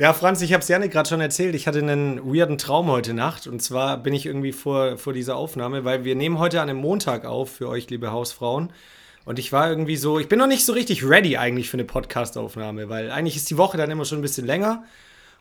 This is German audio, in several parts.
Ja, Franz, ich habe es Janik gerade schon erzählt. Ich hatte einen weirden Traum heute Nacht. Und zwar bin ich irgendwie vor, vor dieser Aufnahme, weil wir nehmen heute an einem Montag auf für euch, liebe Hausfrauen. Und ich war irgendwie so, ich bin noch nicht so richtig ready eigentlich für eine Podcast-Aufnahme, weil eigentlich ist die Woche dann immer schon ein bisschen länger.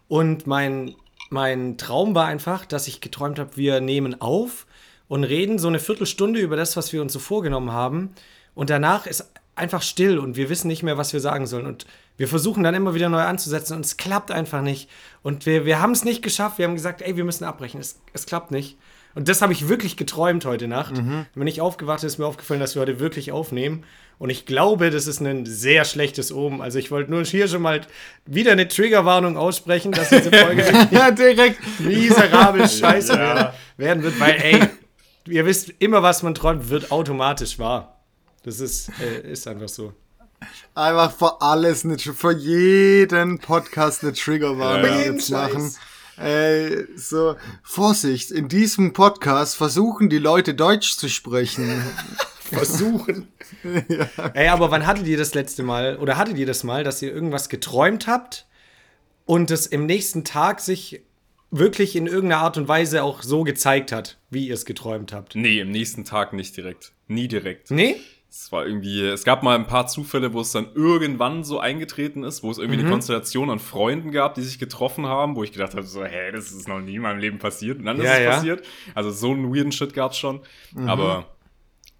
Und mein, mein Traum war einfach, dass ich geträumt habe, wir nehmen auf und reden so eine Viertelstunde über das, was wir uns so vorgenommen haben. Und danach ist einfach still und wir wissen nicht mehr, was wir sagen sollen. Und wir versuchen dann immer wieder neu anzusetzen und es klappt einfach nicht. Und wir, wir haben es nicht geschafft. Wir haben gesagt, ey, wir müssen abbrechen. Es, es klappt nicht. Und das habe ich wirklich geträumt heute Nacht. Mhm. Wenn ich aufgewacht bin, ist mir aufgefallen, dass wir heute wirklich aufnehmen. Und ich glaube, das ist ein sehr schlechtes Omen. Also ich wollte nur hier schon mal wieder eine Triggerwarnung aussprechen, dass diese Folge ja, direkt miserabel scheiße ja. werden wird. Weil, ey, ihr wisst, immer was man träumt, wird automatisch wahr. Das ist, äh, ist einfach so. Einfach für alles, eine, für jeden Podcast eine Triggerwarnung ja, jetzt machen. Ey, so, Vorsicht, in diesem Podcast versuchen die Leute Deutsch zu sprechen. versuchen. ja. Ey, aber wann hattet ihr das letzte Mal, oder hattet ihr das mal, dass ihr irgendwas geträumt habt und es im nächsten Tag sich wirklich in irgendeiner Art und Weise auch so gezeigt hat, wie ihr es geträumt habt? Nee, im nächsten Tag nicht direkt. Nie direkt. Nee? Es war irgendwie, es gab mal ein paar Zufälle, wo es dann irgendwann so eingetreten ist, wo es irgendwie mhm. eine Konstellation an Freunden gab, die sich getroffen haben, wo ich gedacht habe, so, hä, das ist noch nie in meinem Leben passiert. Und dann ja, ist es ja. passiert. Also so einen weirden Shit gab's schon. Mhm. Aber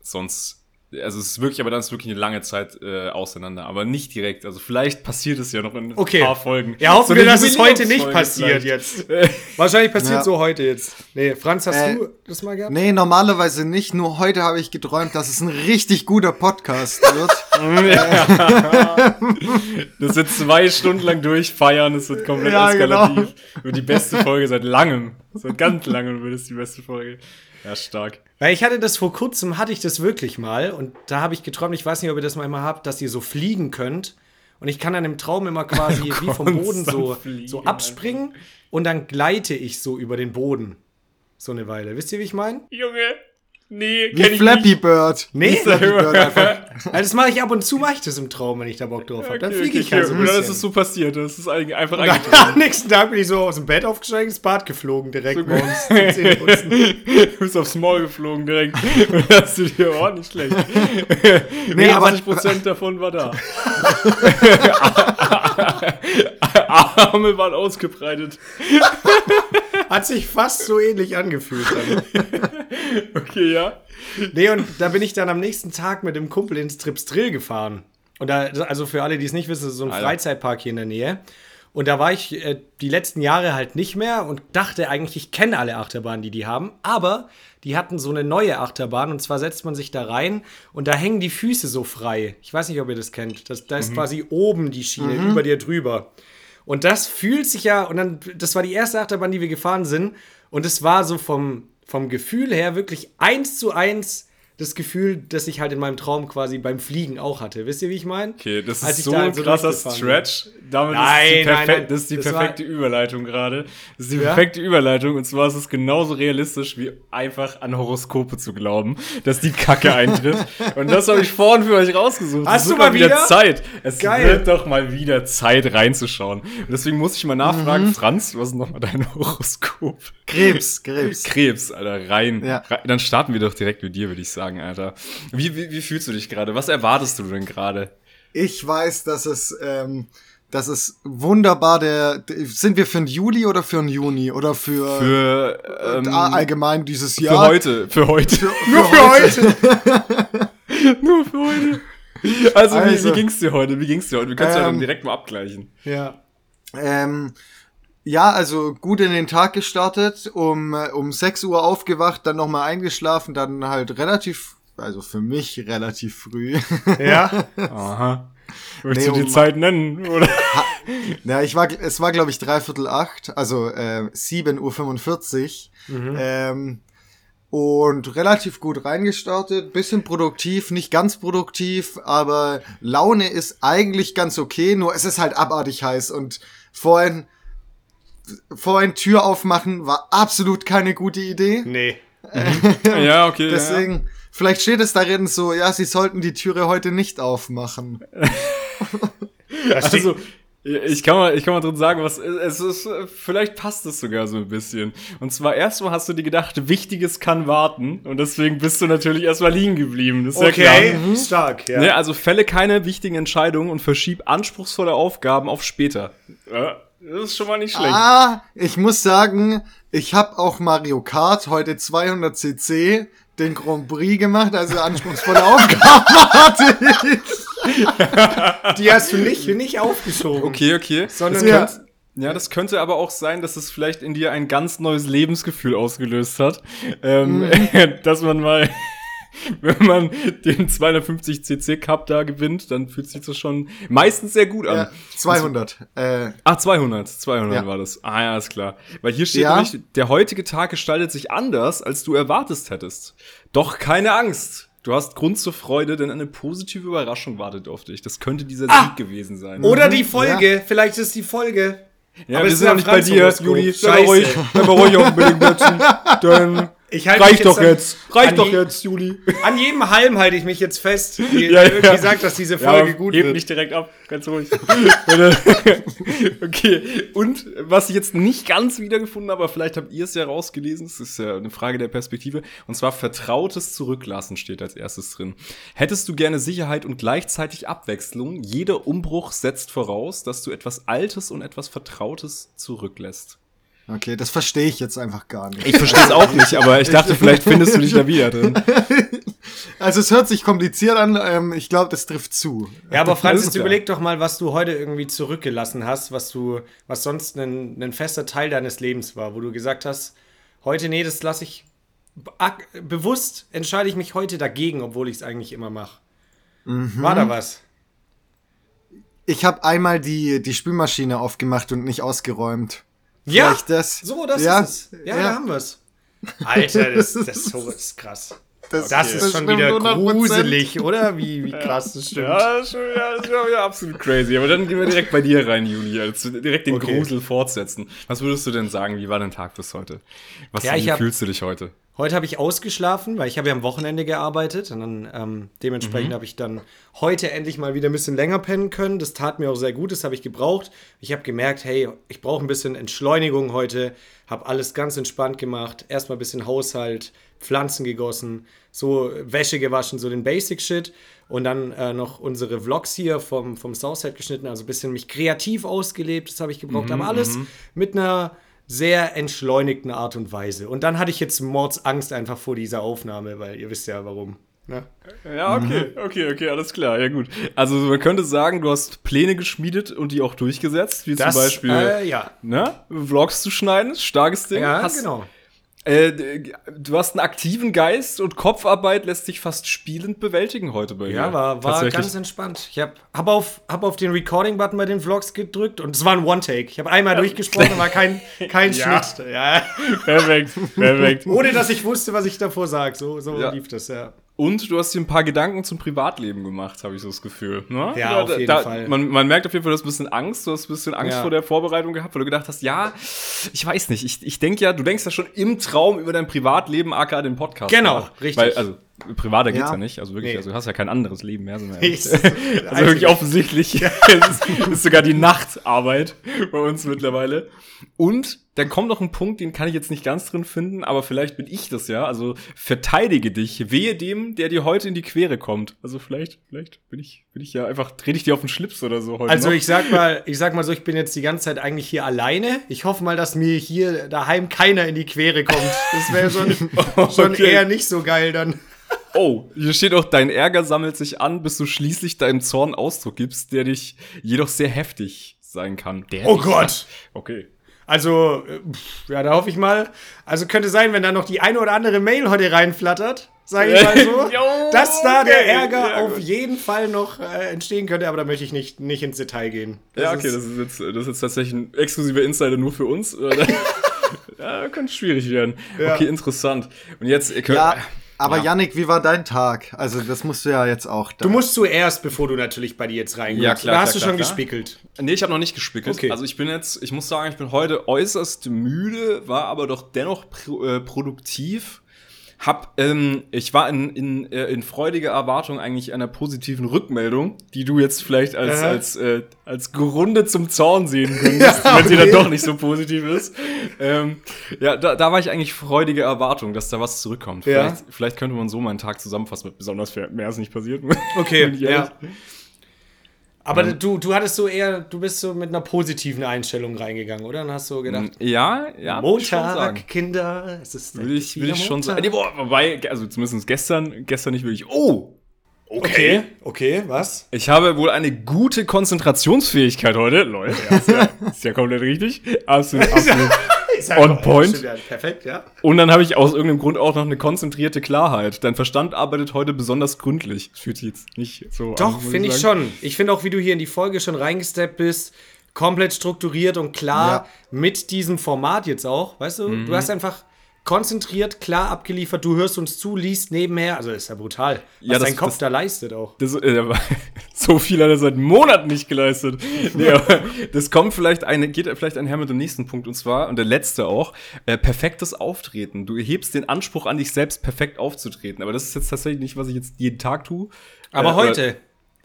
sonst also es ist wirklich, aber dann ist wirklich eine lange Zeit äh, auseinander. Aber nicht direkt. Also vielleicht passiert es ja noch in okay. ein paar Folgen. Ja, hoffen so wir, dass es heute nicht passiert jetzt. Wahrscheinlich passiert ja. so heute jetzt. Nee, Franz, hast äh, du das mal gehabt? Nee, normalerweise nicht. Nur heute habe ich geträumt, dass es ein richtig guter Podcast wird. das wird zwei Stunden lang durchfeiern. Es wird komplett ja, eskalativ. Genau. Wird die beste Folge seit langem. Seit ganz langem wird es die beste Folge. Ja, stark. Weil ich hatte das vor kurzem, hatte ich das wirklich mal und da habe ich geträumt, ich weiß nicht, ob ihr das mal immer habt, dass ihr so fliegen könnt. Und ich kann dann im Traum immer quasi wie vom Boden so, so abspringen einfach. und dann gleite ich so über den Boden. So eine Weile. Wisst ihr, wie ich meine? Junge, Nee, kenn Wie Flappy nicht. Bird. Nee, Flappy Bird einfach. Also das mache ich ab und zu, mache ich das im Traum, wenn ich da Bock drauf habe. Dann okay, fliege ich okay, halt so ein bisschen. Das ist so passiert, das ist einfach eingetreten. Am nächsten Tag bin ich so aus dem Bett aufgestiegen, ins Bad geflogen direkt so morgens Du bist aufs Maul geflogen direkt. Und hast du dir auch nicht schlecht. Nee, 80% davon war da. Arme waren ausgebreitet. Hat sich fast so ähnlich angefühlt. okay, ja. Nee, und da bin ich dann am nächsten Tag mit dem Kumpel ins Trips Drill gefahren. Und da, also für alle, die es nicht wissen, das ist so ein Alter. Freizeitpark hier in der Nähe. Und da war ich äh, die letzten Jahre halt nicht mehr und dachte eigentlich, ich kenne alle Achterbahnen, die die haben. Aber die hatten so eine neue Achterbahn und zwar setzt man sich da rein und da hängen die Füße so frei. Ich weiß nicht, ob ihr das kennt. Das, da ist mhm. quasi oben die Schiene, mhm. über dir drüber. Und das fühlt sich ja, und dann, das war die erste Achterbahn, die wir gefahren sind. Und es war so vom, vom Gefühl her wirklich eins zu eins das Gefühl, das ich halt in meinem Traum quasi beim Fliegen auch hatte. Wisst ihr, wie ich meine? Okay, das ist so ein krasser Stretch. Damit nein, ist nein, nein, das ist die das perfekte Überleitung gerade. Das ist die ja? perfekte Überleitung. Und zwar ist es genauso realistisch, wie einfach an Horoskope zu glauben, dass die Kacke eintritt. und das habe ich vorhin für euch rausgesucht. Hast es du mal wieder? wieder Zeit? Es Geil. wird doch mal wieder Zeit reinzuschauen. Und deswegen muss ich mal nachfragen, mhm. Franz, was ist nochmal dein Horoskop? Krebs, Krebs. Krebs, Alter, rein. Ja. rein. Dann starten wir doch direkt mit dir, würde ich sagen sagen, Alter. Wie, wie, wie fühlst du dich gerade? Was erwartest du denn gerade? Ich weiß, dass es, ähm, dass es wunderbar der, sind wir für den Juli oder für den Juni oder für, für ähm, allgemein dieses Jahr? Für heute, für heute. Für, für Nur für heute. heute. Nur für heute. Also, also wie, wie also ging's dir heute? Wie ging's dir heute? Wir können es ähm, ja dann direkt mal abgleichen. Ja. Ähm, ja, also gut in den Tag gestartet, um, äh, um 6 Uhr aufgewacht, dann nochmal eingeschlafen, dann halt relativ, also für mich relativ früh. Ja. Aha. Willst nee, du die um, Zeit nennen, oder? ja, ich war, es war glaube ich dreiviertel acht, also äh, 7.45 Uhr. Mhm. Ähm, und relativ gut reingestartet, bisschen produktiv, nicht ganz produktiv, aber Laune ist eigentlich ganz okay, nur es ist halt abartig heiß und vorhin vorhin Tür aufmachen war absolut keine gute Idee. Nee. ja, okay. Deswegen, ja. vielleicht steht es darin so, ja, sie sollten die Türe heute nicht aufmachen. also, Ich kann mal, ich kann mal drin sagen, was es ist. Vielleicht passt es sogar so ein bisschen. Und zwar erstmal hast du dir gedacht, Wichtiges kann warten. Und deswegen bist du natürlich erstmal liegen geblieben. Das ist okay, ja klar. Mhm. stark. Ja. Ne, also fälle keine wichtigen Entscheidungen und verschieb anspruchsvolle Aufgaben auf später. Ja, das ist schon mal nicht schlecht. Ah, ich muss sagen, ich habe auch Mario Kart heute 200 cc den Grand Prix gemacht, also anspruchsvolle Aufgaben hatte ich. Die hast du nicht, nicht aufgeschoben. Okay, okay. Sondern das könnte, ja, das könnte aber auch sein, dass es vielleicht in dir ein ganz neues Lebensgefühl ausgelöst hat. Ähm, mhm. dass man mal wenn man den 250 cc Cup da gewinnt, dann fühlt sich das schon meistens sehr gut an. Ja, 200. Äh, Ach, 200. 200 ja. war das. Ah ja, ist klar. Weil hier steht ja. nämlich, der heutige Tag gestaltet sich anders, als du erwartet hättest. Doch keine Angst. Du hast Grund zur Freude, denn eine positive Überraschung wartet auf dich. Das könnte dieser ah, Sieg gewesen sein. Oder die Folge. Ja. Vielleicht ist die Folge. Ja, Aber wir sind ja nicht bei dir, Juli. Sei ruhig. Sei ruhig auf dem Dann ich halte Reicht doch jetzt. Reicht doch jetzt, Juli. An jedem Halm halte ich mich jetzt fest, wie ja, irgendwie ja. sagt, dass diese Folge ja, gut hebt wird. nicht direkt ab, ganz ruhig. okay, und was ich jetzt nicht ganz wiedergefunden habe, aber vielleicht habt ihr es ja rausgelesen, das ist ja eine Frage der Perspektive, und zwar vertrautes Zurücklassen steht als erstes drin. Hättest du gerne Sicherheit und gleichzeitig Abwechslung? Jeder Umbruch setzt voraus, dass du etwas Altes und etwas Vertrautes zurücklässt. Okay, das verstehe ich jetzt einfach gar nicht. Ich verstehe es auch nicht, aber ich dachte, vielleicht findest du dich da wieder drin. Also es hört sich kompliziert an, ähm, ich glaube, das trifft zu. Ja, aber Franzis, überleg doch mal, was du heute irgendwie zurückgelassen hast, was du, was sonst ein, ein fester Teil deines Lebens war, wo du gesagt hast, heute, nee, das lasse ich bewusst entscheide ich mich heute dagegen, obwohl ich es eigentlich immer mache. Mhm. War da was? Ich habe einmal die, die Spülmaschine aufgemacht und nicht ausgeräumt. Ja, das. so, das ja, ist es. Ja, ja. da haben wir es. Alter, das, das, so ist krass. Das, das ist schon wieder 100%. gruselig, oder? Wie, wie krass das stimmt. Ja, das ist, schon, ja, das ist schon wieder absolut crazy. Aber dann gehen wir direkt bei dir rein, Juli. Also direkt den okay. Grusel fortsetzen. Was würdest du denn sagen? Wie war dein Tag bis heute? Was, ja, wie hab, fühlst du dich heute? Heute habe ich ausgeschlafen, weil ich habe ja am Wochenende gearbeitet und dann ähm, dementsprechend mhm. habe ich dann heute endlich mal wieder ein bisschen länger pennen können. Das tat mir auch sehr gut, das habe ich gebraucht. Ich habe gemerkt, hey, ich brauche ein bisschen Entschleunigung heute, habe alles ganz entspannt gemacht, erstmal ein bisschen Haushalt, Pflanzen gegossen, so Wäsche gewaschen, so den Basic Shit und dann äh, noch unsere Vlogs hier vom, vom Southside geschnitten, also ein bisschen mich kreativ ausgelebt, das habe ich gebraucht, mhm, aber alles mhm. mit einer sehr entschleunigten Art und Weise. Und dann hatte ich jetzt Mordsangst einfach vor dieser Aufnahme, weil ihr wisst ja warum. Ne? Ja, okay, mhm. okay, okay, alles klar, ja gut. Also man könnte sagen, du hast Pläne geschmiedet und die auch durchgesetzt, wie das, zum Beispiel äh, ja. ne, Vlogs zu schneiden, starkes Ding. Ja, hast, genau. Äh, du hast einen aktiven Geist und Kopfarbeit lässt sich fast spielend bewältigen heute bei dir. Ja, war, war ganz entspannt. Ich habe hab auf, hab auf den Recording-Button bei den Vlogs gedrückt und es war ein One-Take. Ich habe einmal ja. durchgesprochen, war kein, kein ja. Schnitt. Ja. Perfekt, perfekt. Ohne dass ich wusste, was ich davor sage. So, so ja. lief das, ja. Und du hast dir ein paar Gedanken zum Privatleben gemacht, habe ich so das Gefühl. Ne? Ja, ja, auf jeden da, Fall. Man, man, merkt auf jeden Fall, du hast ein bisschen Angst, du hast ein bisschen Angst ja. vor der Vorbereitung gehabt, weil du gedacht hast, ja, ich weiß nicht, ich, ich denke ja, du denkst ja schon im Traum über dein Privatleben, aka den Podcast. Genau, nach. richtig. Weil, also, privater geht's ja. ja nicht, also wirklich, nee. also du hast ja kein anderes Leben mehr. also wirklich offensichtlich ist, ist sogar die Nachtarbeit bei uns mittlerweile. Und dann kommt noch ein Punkt, den kann ich jetzt nicht ganz drin finden, aber vielleicht bin ich das ja. Also verteidige dich, wehe dem, der dir heute in die Quere kommt. Also vielleicht, vielleicht bin ich, bin ich ja einfach, trete ich dir auf den Schlips oder so heute. Also noch. ich sag mal, ich sag mal so, ich bin jetzt die ganze Zeit eigentlich hier alleine. Ich hoffe mal, dass mir hier daheim keiner in die Quere kommt. Das wäre schon, okay. schon eher nicht so geil dann. Oh, hier steht auch, dein Ärger sammelt sich an, bis du schließlich deinem Zorn Ausdruck gibst, der dich jedoch sehr heftig sein kann. Der oh Gott! Okay. Also, äh, ja, da hoffe ich mal. Also könnte sein, wenn da noch die eine oder andere Mail heute reinflattert, sage ich mal so, jo, dass da der Ärger ja, auf jeden Fall noch äh, entstehen könnte, aber da möchte ich nicht, nicht ins Detail gehen. Das ja, okay, ist, das, ist jetzt, das ist jetzt tatsächlich ein exklusiver Insider nur für uns. ja, könnte schwierig werden. Ja. Okay, interessant. Und jetzt, ihr könnt. Ja. Aber ja. Yannick, wie war dein Tag? Also, das musst du ja jetzt auch. Du musst zuerst, bevor du natürlich bei dir jetzt reingehst. Ja, klar. Da hast klar, du schon klar, gespickelt? Nee, ich habe noch nicht gespickelt. Okay. Also, ich bin jetzt, ich muss sagen, ich bin heute äußerst müde, war aber doch dennoch pro, äh, produktiv. Hab, ähm, ich war in, in, äh, in freudiger Erwartung eigentlich einer positiven Rückmeldung, die du jetzt vielleicht als, Aha. als, äh, als Grunde zum Zorn sehen könntest, Ja, wenn sie dann okay. doch nicht so positiv ist. Ähm, ja, da, da war ich eigentlich freudige Erwartung, dass da was zurückkommt. Ja. Vielleicht, vielleicht könnte man so meinen Tag zusammenfassen, mit besonders mehr ist nicht passiert. Okay, ja. Aber du, du hattest so eher, du bist so mit einer positiven Einstellung reingegangen, oder? Dann hast du gedacht, Ja, ja. Montag, Kinder, es ist Will ich, will ich schon sagen. Nee, boah, wobei, also zumindest gestern, gestern nicht wirklich. Oh! Okay, okay, was? Ich habe wohl eine gute Konzentrationsfähigkeit heute. Leute, ja, ist, ja, ist ja komplett richtig. Absolut, absolut. Ist ja On point. stimmt ja, Perfekt, ja. Und dann habe ich aus irgendeinem Grund auch noch eine konzentrierte Klarheit. Dein Verstand arbeitet heute besonders gründlich. Das fühlt sich jetzt nicht so. Doch, finde ich sagen. schon. Ich finde auch, wie du hier in die Folge schon reingesteppt bist, komplett strukturiert und klar Ja. mit diesem Format jetzt auch, weißt du? Mhm. Du hast einfach konzentriert, klar abgeliefert, du hörst uns zu, liest nebenher, also ist ja brutal, was Ja, das- dein Kopf das- da leistet auch. Das, äh, so viel hat er seit Monaten nicht geleistet. Nee, aber das kommt vielleicht eine, geht vielleicht einher mit dem nächsten Punkt und zwar, und der letzte auch, äh, perfektes Auftreten. Du hebst den Anspruch an dich selbst, perfekt aufzutreten. Aber das ist jetzt tatsächlich nicht, was ich jetzt jeden Tag tue. Aber Äh, heute,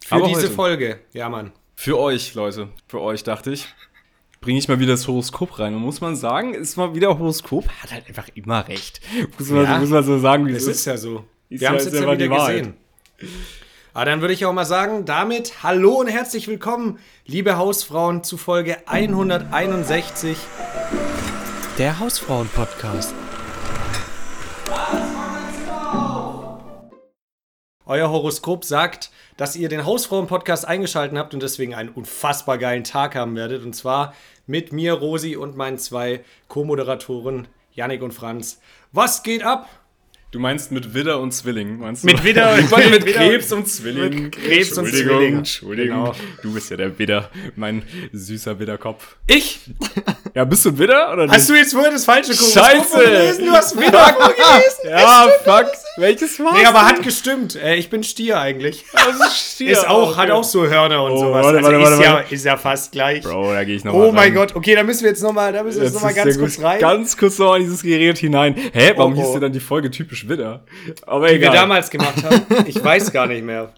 für aber diese heute. Folge, ja Mann. Für euch, Leute, für euch dachte ich, bringe ich mal wieder das Horoskop rein. Und muss man sagen, ist mal wieder Horoskop, hat halt einfach immer recht. Muss man, Ja. muss man so sagen, wie Es ist ist. ja so. Wir haben es jetzt ja wieder gesehen. Aber dann würde ich auch mal sagen, damit hallo und herzlich willkommen, liebe Hausfrauen, zu Folge 161 der Hausfrauen-Podcast. Euer Horoskop sagt, dass ihr den Hausfrauen-Podcast eingeschaltet habt und deswegen einen unfassbar geilen Tag haben werdet. Und zwar mit mir, Rosi und meinen zwei Co-Moderatoren, Yannick und Franz. Was geht ab? Du meinst mit Widder und Zwilling, meinst du? Mit Widder- ich wollte mit Widder- Krebs und Zwilling. mit Krebs und Zwilling. Entschuldigung. Genau. Du bist ja der Widder, mein süßer Widderkopf. Ich? Ja, bist du ein Widder oder nicht? Hast du jetzt vorher das falsche Scheiße! vorgelesen? Du hast wieder vorgelesen. ja, fuck. Welches war's? Nee, aber hat gestimmt. Äh, ich bin Stier eigentlich. Das ist Stier. Ist auch, Okay. hat auch so Hörner und Oh, sowas. warte, also warte, ist, warte, ja, warte. ist ja fast gleich. Bro, da gehe ich noch oh mein. Gott, okay, da müssen wir jetzt nochmal, da müssen wir jetzt Jetzt noch mal ist ganz kurz rein. Ganz kurz noch in dieses Gerät hinein. Hä, warum Oh, hieß oh. dir dann die Folge typisch Widder? Aber die wir damals gemacht haben. Ich weiß gar nicht mehr.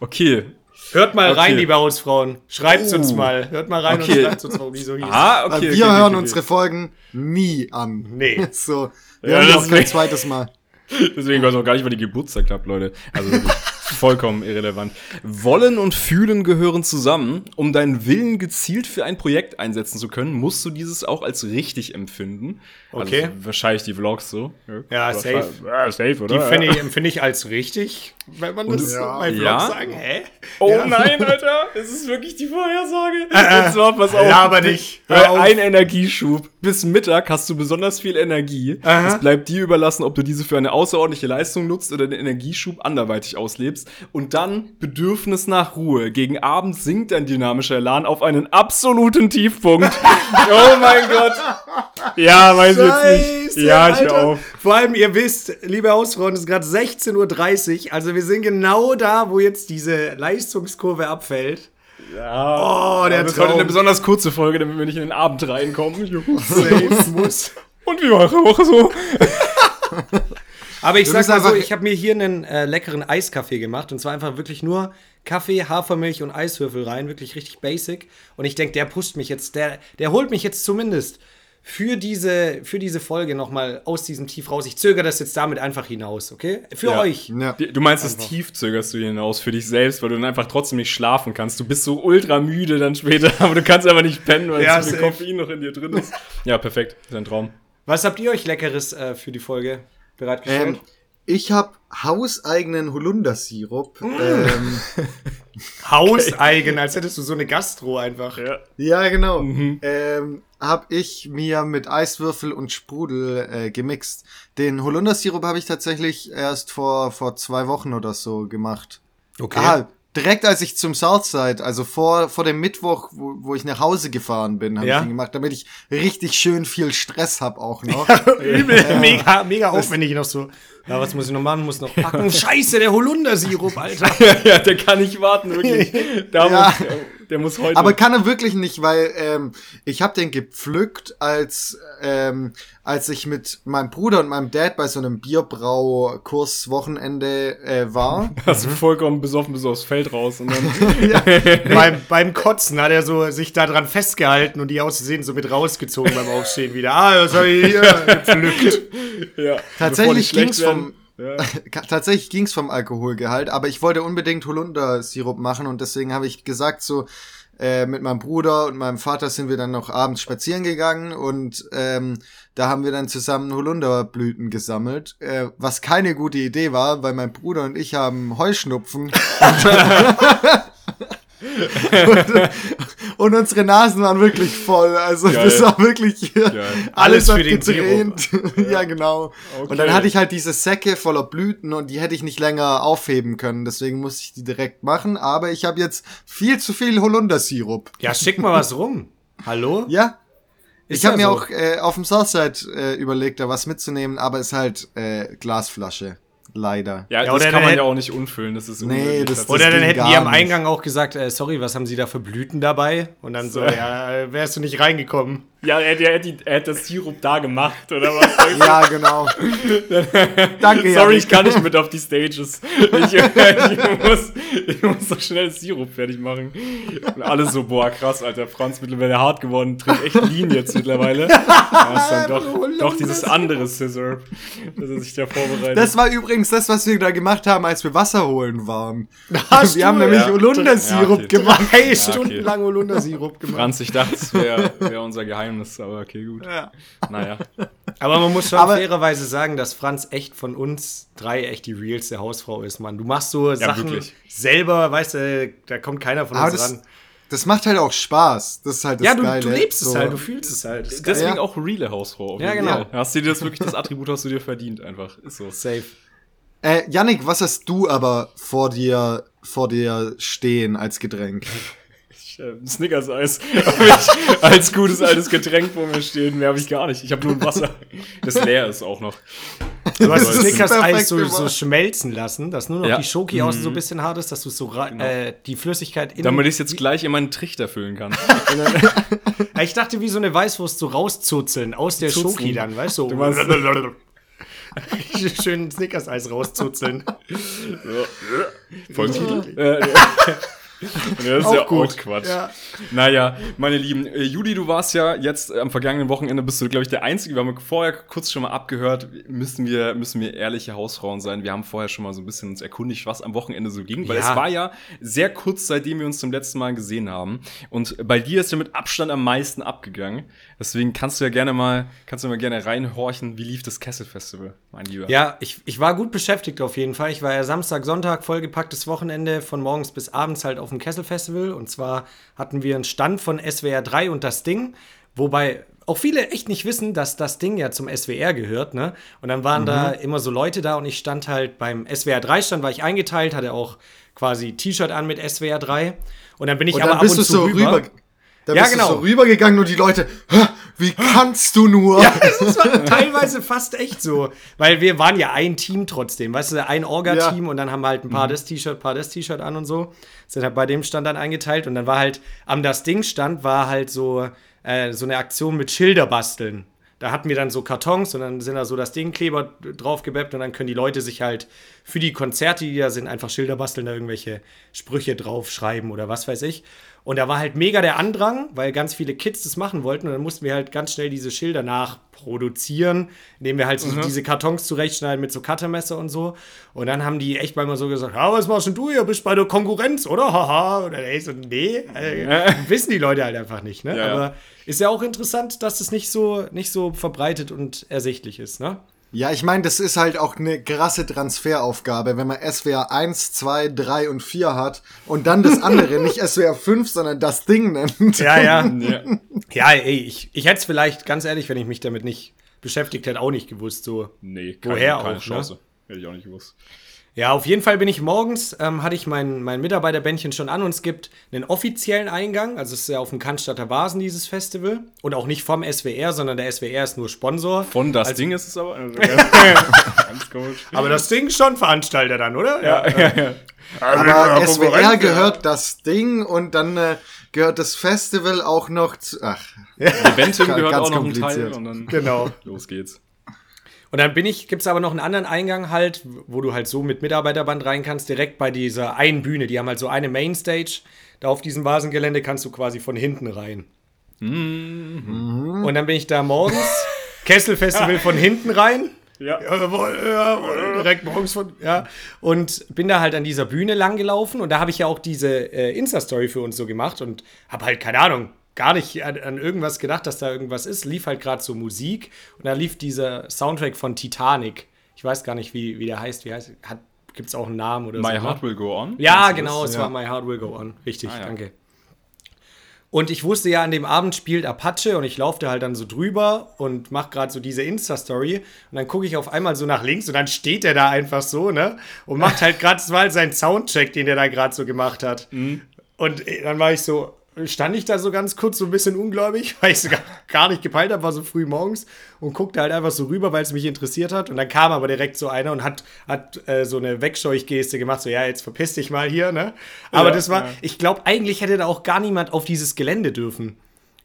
okay. Hört mal rein, Okay. liebe Hausfrauen. Schreibt's uns Oh. mal. Hört mal rein Okay. und schreibt uns, warum die so hieß. Ah, Weil okay. wir okay, hören okay, unsere Folgen nie an. Nee. So, wir Ja, hören das auch kein zweites Mal. Deswegen weiß ich auch gar nicht, wann die Geburtstag klappt, Leute. Also vollkommen irrelevant. Wollen und Fühlen gehören zusammen. Um deinen Willen gezielt für ein Projekt einsetzen zu können, musst du dieses auch als richtig empfinden. Okay. Also wahrscheinlich die Vlogs so. Ja, safe. Ja, safe, oder? Die finde ich, empfinde ich als richtig, wenn man das Ja. bei Vlogs Ja. sagen. Hä? Oh Ja. nein, Alter, es ist wirklich die Vorhersage. Und zwar, pass auf. Laber nicht. Hör Hör auf. ein Energieschub. Bis Mittag hast du besonders viel Energie. Aha. Es bleibt dir überlassen, ob du diese für eine außerordentliche Leistung nutzt oder den Energieschub anderweitig auslebst. Und dann Bedürfnis nach Ruhe. Gegen Abend sinkt dein dynamischer Elan auf einen absoluten Tiefpunkt. oh mein Gott. Ja, weiß ich jetzt nicht. Ja, ich hör Alter. auf. Vor allem, ihr wisst, liebe Hausfrauen, es ist gerade 16.30 Uhr. Also wir sind genau da, wo jetzt diese Leistungskurve abfällt. Ja. Oh, der das ist heute eine besonders kurze Folge, damit wir nicht in den Abend reinkommen. Safe muss. Und wie war eure Woche so? Aber ich sag mal so, einfach- ich habe mir hier einen äh, leckeren Eiskaffee gemacht. Und zwar einfach wirklich nur Kaffee, Hafermilch und Eiswürfel rein. Wirklich richtig basic. Und ich denke, der pusht mich jetzt, der, der holt mich jetzt zumindest für diese, für diese Folge nochmal aus diesem Tief raus. Ich zögere das jetzt damit einfach hinaus, okay? Für Ja. euch. Ja. Du meinst, das tief zögerst du hinaus für dich selbst, weil du dann einfach trotzdem nicht schlafen kannst. Du bist so ultra müde dann später, aber du kannst einfach nicht pennen, weil Ja, so viel. Koffein noch in dir drin ist. Ja, perfekt. Ist ein Traum. Was habt ihr euch Leckeres äh, für die Folge bereitgestellt? Ähm, ich habe hauseigenen Holundersirup. Ähm, Hauseigen, als hättest du so eine Gastro einfach. Ja. ja, genau. Mhm. Ähm, habe ich mir mit Eiswürfel und Sprudel äh, gemixt. Den Holundersirup habe ich tatsächlich erst vor, vor zwei Wochen oder so gemacht. Okay. Ah, direkt als ich zum Southside, also vor, vor dem Mittwoch, wo, wo ich nach Hause gefahren bin, habe Ja. ich ihn gemacht, damit ich richtig schön viel Stress hab auch noch. Übel, mega, mega aufwendig noch so. Ja, was muss ich noch machen? Muss noch packen. Scheiße, der Holundersirup, Alter. ja, der kann nicht warten, wirklich. Da Ja. muss, Der muss heute. Aber kann er wirklich nicht, weil ähm, ich habe den gepflückt, als ähm, als ich mit meinem Bruder und meinem Dad bei so einem Bierbrau-Kurs Wochenende äh, war. Hast du vollkommen besoffen bis aufs Feld raus und dann. beim, beim Kotzen hat er so sich da dran festgehalten und die auszusehen so mit rausgezogen beim Aufstehen wieder. Ah, das habe ich hier gepflückt. ja. Tatsächlich ging's vom werden. Ja. Tatsächlich ging's vom Alkoholgehalt, aber ich wollte unbedingt Holundersirup machen und deswegen habe ich gesagt, so äh, mit meinem Bruder und meinem Vater sind wir dann noch abends spazieren gegangen und ähm, da haben wir dann zusammen Holunderblüten gesammelt, äh, was keine gute Idee war, weil mein Bruder und ich haben Heuschnupfen und, und unsere Nasen waren wirklich voll, also Geil. das war wirklich Geil. alles Alles hat getränt. ja, genau. Und dann Okay. hatte ich halt diese Säcke voller Blüten und die hätte ich nicht länger aufheben können. Deswegen musste ich die direkt machen. Aber ich habe jetzt viel zu viel Holundersirup. Ja, schick mal was rum. Hallo? Ja. Ich habe mir so. auch äh, auf dem Southside äh, überlegt, da was mitzunehmen, aber es ist halt äh, Glasflasche. Leider. Ja, Ja, das kann man ja auch nicht unfüllen. Das ist Nee, unmöglich. das- Oder dann hätten die am nicht. Eingang auch gesagt, äh, sorry, was haben sie da für Blüten dabei? Und dann so, ja, äh, wärst du nicht reingekommen. Ja, er, hätte- er, er hätte das Sirup da gemacht, oder was? Ja, genau. Danke, Sorry, ich kann nicht mit auf die Stages. Ich, ich, muss, ich muss so schnell Sirup fertig machen. Und alle so, boah, krass, Alter, Franz mittlerweile hart geworden, trinkt echt Lean jetzt mittlerweile. Ja, ist dann doch, doch dieses andere Scissor, das er sich da vorbereitet. Das war übrigens das, was wir da gemacht haben, als wir Wasser holen waren. Hast wir du? haben nämlich Ja. Holundersirup Ja, okay. gemacht. Drei okay. Stunden lang Holundersirup gemacht. Franz, ich dachte, es wäre wär unser Geheimnis, aber okay, gut. Ja. Naja. Aber man muss schon Aber- fairerweise sagen, dass Franz echt von uns drei echt die realste Hausfrau ist, Mann. Du machst so Sachen wirklich. selber, weißt du, da kommt keiner von Aber uns das, ran. das macht halt auch Spaß. Das ist halt das Ja, du, Geile. du lebst es So. halt, du fühlst es halt. Das Deswegen Ja. auch reale Hausfrau. auf Ja, genau. Fall. Hast du dir das wirklich, das Attribut hast du dir verdient, einfach. Ist so. safe. Äh, Yannick, was hast du aber vor dir, vor dir stehen als Getränk? Ich, äh, Snickers-Eis als gutes altes Getränk vor mir stehen. Mehr habe ich gar nicht. Ich habe nur ein Wasser, das leer ist auch noch. Du hast Das Snickers-Eis so, so schmelzen lassen, dass nur noch Ja. die Schoki außen so ein bisschen hart ist, dass du so ra- äh, die Flüssigkeit in. Damit ich es jetzt gleich in meinen Trichter füllen kann. ich dachte, wie so eine Weißwurst so rauszuzeln aus der Zuzeln. Schoki dann, weißt du? Du meinst- Schön Snickers-Eis rauszuzeln. Folgentitel? Ja, das ist Auch ja gut. auch Quatsch. Ja. Naja, meine Lieben, äh, Juli, du warst ja jetzt äh, am vergangenen Wochenende, bist du, glaube ich, der Einzige. Wir haben vorher kurz schon mal abgehört, müssen wir, müssen wir ehrliche Hausfrauen sein. Wir haben vorher schon mal so ein bisschen uns erkundigt, was am Wochenende so ging, weil Ja. es war ja sehr kurz, seitdem wir uns zum letzten Mal gesehen haben. Und bei dir ist ja mit Abstand am meisten abgegangen. Deswegen kannst du ja gerne mal, kannst du mal gerne reinhorchen, wie lief das Kessel Festival, mein Lieber? Ja, ich, ich war gut beschäftigt auf jeden Fall. Ich war ja Samstag, Sonntag vollgepacktes Wochenende von morgens bis abends halt auf dem Kessel-Festival. Und zwar hatten wir einen Stand von SWR 3 und das Ding, wobei auch viele echt nicht wissen, dass das Ding ja zum SWR gehört, ne? Und dann waren da immer so Leute da und ich stand halt beim SWR 3 Stand, war ich eingeteilt, hatte auch quasi T-Shirt an mit SWR 3. Und dann bin ich Und aber ab und zu so rüber. rüber. Dann Ja, bist genau. du so rübergegangen und die Leute, "Hä, wie kannst du nur? Das war teilweise fast echt so. Weil wir waren ja ein Team trotzdem. Weißt du, ein Orga-Team Ja. und dann haben wir halt ein paar das T-Shirt, paar das T-Shirt an und so. Sind halt bei dem Stand dann eingeteilt und dann war halt am das Ding stand war halt so, äh, so eine Aktion mit Schilder basteln. Da hatten wir dann so Kartons und dann sind da so das Dingkleber draufgebeppt und dann können die Leute sich halt für die Konzerte, die da sind, einfach Schilder basteln, da irgendwelche Sprüche draufschreiben oder was weiß ich. Und da war halt mega der Andrang, weil ganz viele Kids das machen wollten und dann mussten wir halt ganz schnell diese Schilder nachproduzieren, indem wir halt so diese Kartons zurechtschneiden mit so Cuttermesser und so. Und dann haben die echt manchmal so gesagt, ja, was machst denn du hier? Bist bei der Konkurrenz, oder? Haha. Und dann ey, so, nee, äh, wissen die Leute halt einfach nicht, ne? Ja. Aber ist ja auch interessant, dass es nicht so, nicht so verbreitet und ersichtlich ist, ne? Ja, ich meine, das ist halt auch eine krasse Transferaufgabe, wenn man SWR 1, 2, 3 und 4 hat und dann das andere, nicht SWR 5, sondern das Ding nennt. Ja, ja. Ja. Ja, ey, ich, ich hätte es vielleicht, ganz ehrlich, wenn ich mich damit nicht beschäftigt hätte, auch nicht gewusst. So. Nee, Woher keine auch, Chance. Hätte ich auch nicht gewusst. Ja, auf jeden Fall bin ich morgens, ähm, hatte ich mein, mein Mitarbeiterbändchen schon an und es gibt einen offiziellen Eingang. Also es ist ja auf dem Cannstatter Vasen, dieses Festival. Und auch nicht vom SWR, sondern der SWR ist nur Sponsor. Von das also, Ding ist es aber. Also, ganz komisch. Aber das Ding ist schon Veranstalter dann, oder? Ja, ja, ja. ja. Aber SWR gehört das Ding und dann äh, gehört das Festival auch noch zu. Ach, Eventim gehört auch noch ein Teil und dann genau. los geht's. Und dann bin ich, gibt es aber noch einen anderen Eingang halt, wo du halt so mit Mitarbeiterband rein kannst, direkt bei dieser einen Bühne. Die haben halt so eine Mainstage. Da auf diesem Vasengelände kannst du quasi von hinten rein. Mhm. Und dann bin ich da morgens, Kesselfestival von hinten rein. Ja. Jawohl, jawohl, direkt morgens von, ja. Und bin da halt an dieser Bühne lang gelaufen und da habe ich ja auch diese äh, Insta-Story für uns so gemacht und habe halt, keine Ahnung, gar nicht an, an, irgendwas gedacht, dass da irgendwas ist. Lief halt gerade so Musik und da lief dieser Soundtrack von Titanic. Ich weiß gar nicht, wie, wie der heißt. Wie heißt Gibt es auch einen Namen oder My so? My Heart Will Go On? Ja, genau, es ja. war My Heart Will Go On. Richtig, ah, ja. danke. Und ich wusste ja, an dem Abend spielt Apache und ich laufe da halt dann so drüber und mache gerade so diese Insta-Story. Und dann gucke ich auf einmal so nach links und dann steht er da einfach so, ne? Und macht halt gerade mal seinen Soundcheck, den der da gerade so gemacht hat. Mhm. Und dann war ich so, stand ich da so ganz kurz so ein bisschen ungläubig, weil ich es gar, nicht gepeilt habe, war so früh morgens und guckte halt einfach so rüber, weil es mich interessiert hat. Und dann kam aber direkt so einer und hat, hat äh, so eine Wegscheuchgeste gemacht, so ja, jetzt verpiss dich mal hier, ne? Aber ja, das war, ja. ich glaube, eigentlich hätte da auch gar niemand auf dieses Gelände dürfen.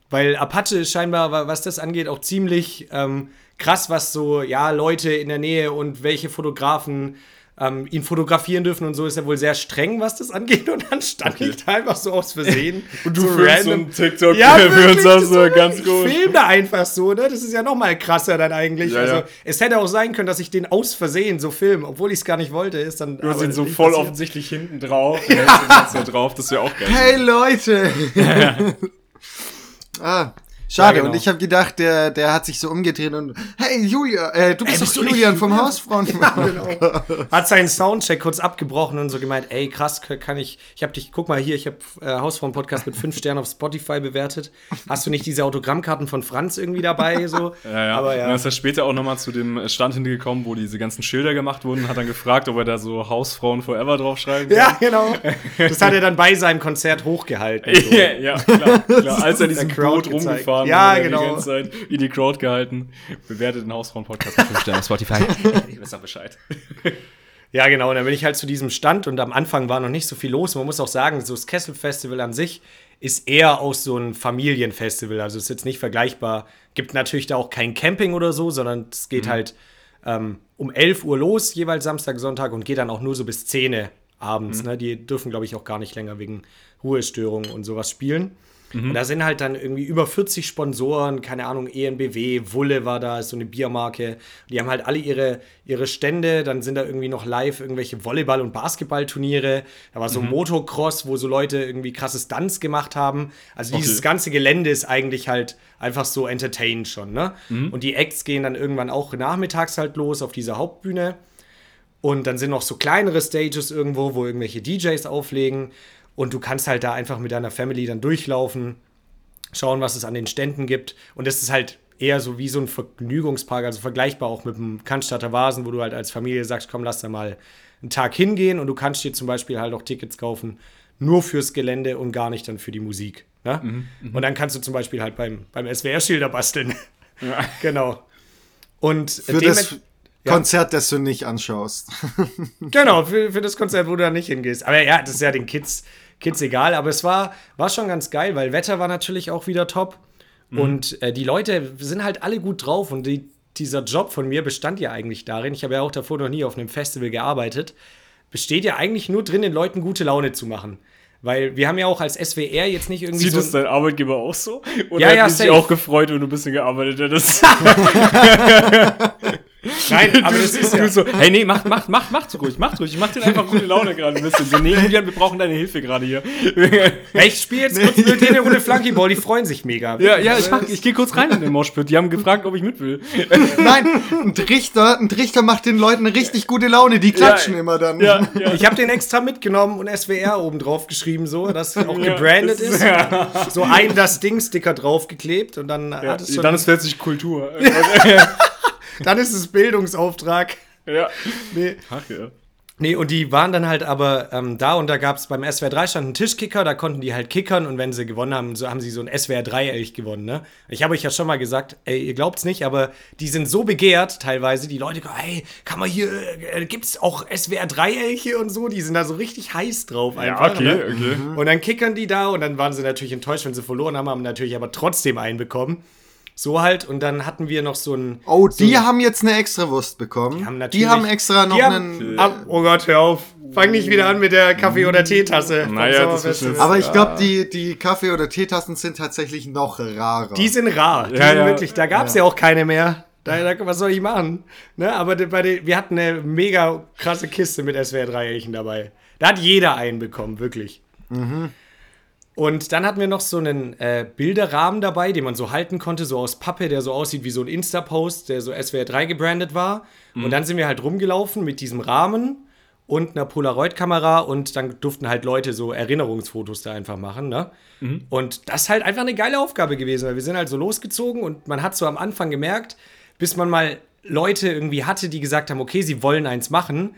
Weil Apache ist scheinbar, was das angeht, auch ziemlich ähm, krass, was so, ja, Leute in der Nähe und welche Fotografen ähm, ihn fotografieren dürfen und so ist er wohl sehr streng, was das angeht. Und dann stand okay. ich da einfach so aus Versehen. und du so filmst so einen TikTok ja, für uns das so ganz gut. Ich film da einfach so, ne? Das ist ja noch mal krasser dann eigentlich. Ja, also ja. es hätte auch sein können, dass ich den aus Versehen so film, obwohl ich es gar nicht wollte. Ist dann. Du hast ihn so voll passiert. offensichtlich hinten drauf. ja. drauf, das wäre auch geil. Hey Leute! ah, Schade, ja, genau. und ich habe gedacht, der, der hat sich so umgedreht und hey Julia, äh, du bist ey, doch Julian vom? Hausfrauen. Ja, genau. hat seinen Soundcheck kurz abgebrochen und so gemeint, ey krass, kann ich, ich habe dich, guck mal hier, ich habe äh, Hausfrauen-Podcast mit fünf Sternen auf Spotify bewertet. Hast du nicht diese Autogrammkarten von Franz irgendwie dabei? So? Ja, ja. Aber ja. Und dann ist er später auch nochmal zu dem Stand hingekommen, wo diese ganzen Schilder gemacht wurden, hat dann gefragt, ob er da so Hausfrauen Forever draufschreiben kann. Ja, genau. Das hat er dann bei seinem Konzert hochgehalten. So. ja, klar, klar. Als er diesen Boot rumgefahren gefahren. Ja, genau. Die ganze Zeit in die Crowd gehalten. Bewertet den Hausfrauen-Podcast mit 5 Sternen auf Spotify. ich weiß auch Bescheid. Ja, genau. Und dann bin ich halt zu diesem Stand und am Anfang war noch nicht so viel los. Man muss auch sagen, so das Kessel Festival an sich ist eher auch so ein Familienfestival. Also ist jetzt nicht vergleichbar. Gibt natürlich da auch kein Camping oder so, sondern es geht mhm. halt ähm, um 11 Uhr los, jeweils Samstag, Sonntag und geht dann auch nur so bis 10 Uhr abends. Mhm. Ne? Die dürfen, glaube ich, auch gar nicht länger wegen Ruhestörungen und sowas spielen. Mhm. Und da sind halt dann irgendwie über 40 Sponsoren, keine Ahnung, ENBW, Wulle war da, ist so eine Biermarke. Die haben halt alle ihre, ihre Stände, dann sind da irgendwie noch live irgendwelche Volleyball- und Basketballturniere. Da war so mhm. Motocross, wo so Leute irgendwie krasses Stunts gemacht haben. Also okay. dieses ganze Gelände ist eigentlich halt einfach so entertained schon, ne? Mhm. Und die Acts gehen dann irgendwann auch nachmittags halt los auf dieser Hauptbühne. Und dann sind noch so kleinere Stages irgendwo, wo irgendwelche DJs auflegen. Und du kannst halt da einfach mit deiner Family dann durchlaufen, schauen, was es an den Ständen gibt. Und das ist halt eher so wie so ein Vergnügungspark, also vergleichbar auch mit dem Cannstatter Vasen, wo du halt als Familie sagst, komm, lass da mal einen Tag hingehen und du kannst dir zum Beispiel halt auch Tickets kaufen, nur fürs Gelände und gar nicht dann für die Musik. Ne? Mhm, mh. Und dann kannst du zum Beispiel halt beim, beim SWR-Schilder basteln. Ja. genau. Und für das Konzert, das du nicht anschaust. genau, für, für das Konzert, wo du da nicht hingehst. Aber ja, das ist ja den Kids Kids egal. Aber es war, war schon ganz geil, weil Wetter war natürlich auch wieder top. Mhm. Und äh, die Leute sind halt alle gut drauf. Und die, dieser Job von mir bestand ja eigentlich darin, ich habe ja auch davor noch nie auf einem Festival gearbeitet, besteht ja eigentlich nur drin, den Leuten gute Laune zu machen. Weil wir haben ja auch als SWR jetzt nicht irgendwie. Sieht so das dein Arbeitgeber auch so? Oder ja, ja, hat sich auch gefreut, wenn du ein bisschen gearbeitet hättest? Nein, aber das ist ja. so, hey, nee, mach, mach, mach, mach ruhig, mach ruhig. Ich mach dir einfach gute Laune gerade ein bisschen. So, nee, Julian, wir brauchen deine Hilfe gerade hier. ich spiele jetzt kurz mit denen Runde Flunkyball, die freuen sich mega. Ja, ja, ich, ich gehe kurz rein in den Moshpit. Die haben gefragt, ob ich mit will. Nein, ein Trichter, ein Trichter macht den Leuten richtig gute Laune, die klatschen ja, immer dann. Ja, ja. Ich habe den extra mitgenommen und SWR oben drauf geschrieben, so, dass auch gebrandet ist. ist. So ein das Ding-Sticker draufgeklebt und dann hat es schon. Dann ist plötzlich Kultur. Dann ist es Bildungsauftrag. Ja. Nee. Ach ja. Nee, und die waren dann halt aber ähm, da und da gab es beim SWR 3 stand ein Tischkicker, da konnten die halt kickern und wenn sie gewonnen haben, so haben sie so ein SWR 3 Elch gewonnen, ne? Ich habe euch ja schon mal gesagt, ey, ihr glaubt's nicht, aber die sind so begehrt teilweise, die Leute, ey, kann man hier, äh, gibt's auch SWR 3 Elche und so, die sind da so richtig heiß drauf einfach. Ja, okay, ne? okay. Und dann kickern die da und dann waren sie natürlich enttäuscht, wenn sie verloren haben, haben natürlich aber trotzdem einen bekommen. So halt, und dann hatten wir noch so ein. Oh, so die ein, haben jetzt eine extra Wurst bekommen. Die haben natürlich- die haben extra noch die haben- einen. Ab, oh Gott, hör auf. Fang nicht wieder an mit der Kaffee- oder Teetasse. vom Naja, das ist jetzt- Aber ich glaube, die, die Kaffee- oder Teetassen sind tatsächlich noch rarer. Die sind rar. Die Ja, sind ja. wirklich, da gab es ja. auch keine mehr. Da, da, was soll ich machen? Ne? Aber bei den, wir hatten eine mega krasse Kiste mit SWR 3 Elchen dabei. Da hat jeder einen bekommen, wirklich. Und dann hatten wir noch so einen äh, Bilderrahmen dabei, den man so halten konnte, so aus Pappe, der so aussieht wie so ein Insta-Post, der so SWR 3 gebrandet war. Und dann sind wir halt rumgelaufen mit diesem Rahmen und einer Polaroid-Kamera und dann durften halt Leute so Erinnerungsfotos da einfach machen, ne? Und das ist halt einfach eine geile Aufgabe gewesen, weil wir sind halt so losgezogen und man hat so am Anfang gemerkt, bis man mal Leute irgendwie hatte, die gesagt haben, okay, sie wollen eins machen,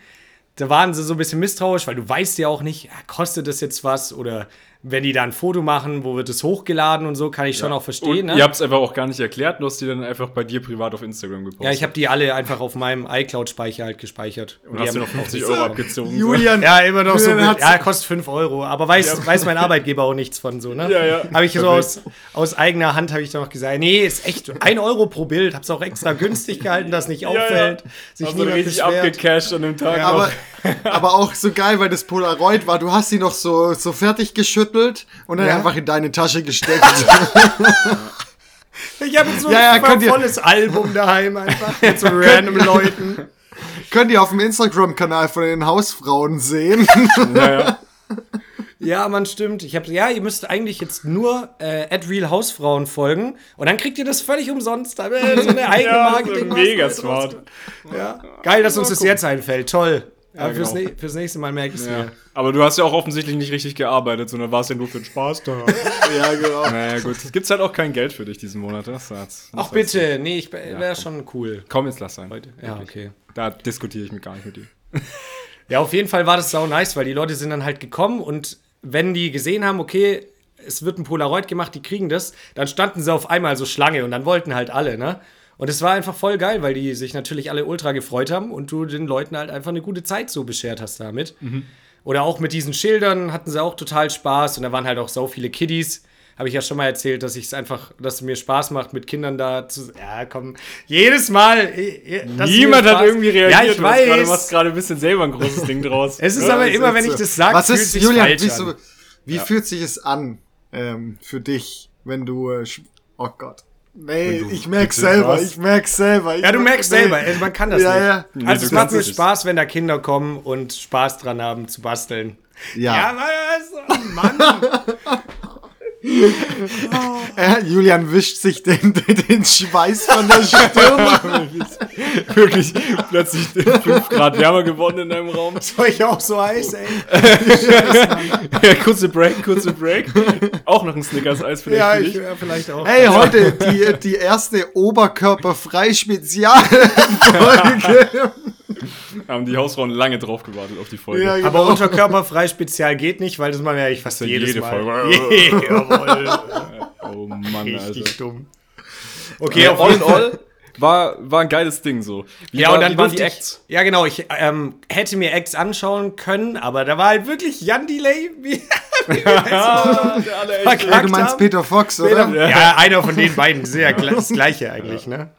da waren sie so ein bisschen misstrauisch, weil du weißt ja auch nicht, kostet das jetzt was oder wenn die da ein Foto machen, wo wird es hochgeladen und so, kann ich schon auch verstehen. Und Ne? Ihr habt es einfach auch gar nicht erklärt, du hast die dann einfach bei dir privat auf Instagram gepostet. Ja, ich habe die alle einfach auf meinem iCloud-Speicher halt gespeichert. Und die hast du haben- noch 50 Euro abgezogen. Julian, Ja, immer noch so. Julian Mit, hat's- ja, kostet 5 Euro. Aber weiß, weiß mein Arbeitgeber auch nichts von so, ne? Ja, ja. Habe ich so aus, aus eigener Hand habe ich dann noch gesagt, nee, ist echt 1 Euro pro Bild. Hab's auch extra günstig gehalten, dass nicht auffällt. Sich Hast du niemand richtig beschwert. abgecasht an dem Tag. aber, noch. aber auch so geil, weil das Polaroid war, du hast sie noch so, so fertig geschüttelt und dann Ja. einfach in deine Tasche gesteckt. Ich habe so Ja, ja, ein ihr- volles Album daheim einfach mit so random Leuten. Könnt ihr auf dem Instagram-Kanal von den Hausfrauen sehen. ja, ja. Ja, man stimmt. Ich habe ja, ihr müsst eigentlich jetzt nur äh, Real Hausfrauen folgen und dann kriegt ihr das völlig umsonst. So eine eigene Ja, Marketing. so mega smart. Ja. Geil, dass uns das jetzt einfällt. Toll. Ja, fürs, genau. ne fürs nächste Mal merke ich es Ja. mir. Aber du hast ja auch offensichtlich nicht richtig gearbeitet, sondern warst ja nur für den Spaß da. ja, genau. naja, gut. Gibt's halt auch kein Geld für dich diesen Monat. Das hat's. Ach bitte, nee, ich wäre schon cool. Komm, jetzt lass sein. Ja, okay. Da diskutiere ich mit gar nicht mit dir. Ja, auf jeden Fall war das sau nice, weil die Leute sind dann halt gekommen und wenn die gesehen haben, okay, es wird ein Polaroid gemacht, die kriegen das, dann standen sie auf einmal so Schlange und dann wollten halt alle, ne? Und es war einfach voll geil, weil die sich natürlich alle ultra gefreut haben und du den Leuten halt einfach eine gute Zeit so beschert hast damit. Oder auch mit diesen Schildern hatten sie auch total Spaß und da waren halt auch so viele Kiddies. Habe ich ja schon mal erzählt, dass ich es einfach, dass es mir Spaß macht, mit Kindern da zu. Ja, komm. Jedes Mal. Niemand hat irgendwie reagiert. Ja, ich Du weiß. machst gerade ein bisschen selber ein großes Ding draus. Es ist Ja, aber immer, ist wenn so. ich das sage, Was fühlt ist, sich's Julian, falsch wie, an. so, wie fühlt sich es an ähm, für dich, wenn du. Äh, oh Gott. Nee, ich merk's selber, was? ich merk's selber. Ich, Ja, du merkst nee. selber, also man kann das Ja, nicht. ja. Also es macht mir. Spaß, wenn da Kinder kommen und Spaß dran haben zu basteln. Ja. was? Oh Mann. Äh, Julian wischt sich den, den, Schweiß von der Stirn. Wirklich plötzlich 5 Grad wärmer geworden in deinem Raum. Soll ich auch so heiß, ey? Ja, kurze Break, kurze Break. Auch noch ein Snickers-Eis vielleicht Ja, für ich dich. ja, vielleicht auch. Hey, heute die, die erste Oberkörperfrei-Spezialfolge. Haben die Hausfrauen lange drauf gewartet auf die Folge. Ja, Aber unterkörperfrei spezial geht nicht, weil das machen wir eigentlich fast ja jedes jede Mal. Folge. Jawohl. Oh Mann, Richtig Alter. dumm. Okay, Ja, auf all in all war, war ein geiles Ding so. Wie Ja, war, und dann wie waren die ich, Acts? Ja, genau. Ich ähm, hätte mir Acts anschauen können, aber da war halt wirklich Jan Delay. Wie, wie Ja, du meinst haben. Peter Fox, oder? Ja. einer von den beiden. Sehr gl- das gleiche eigentlich, ne?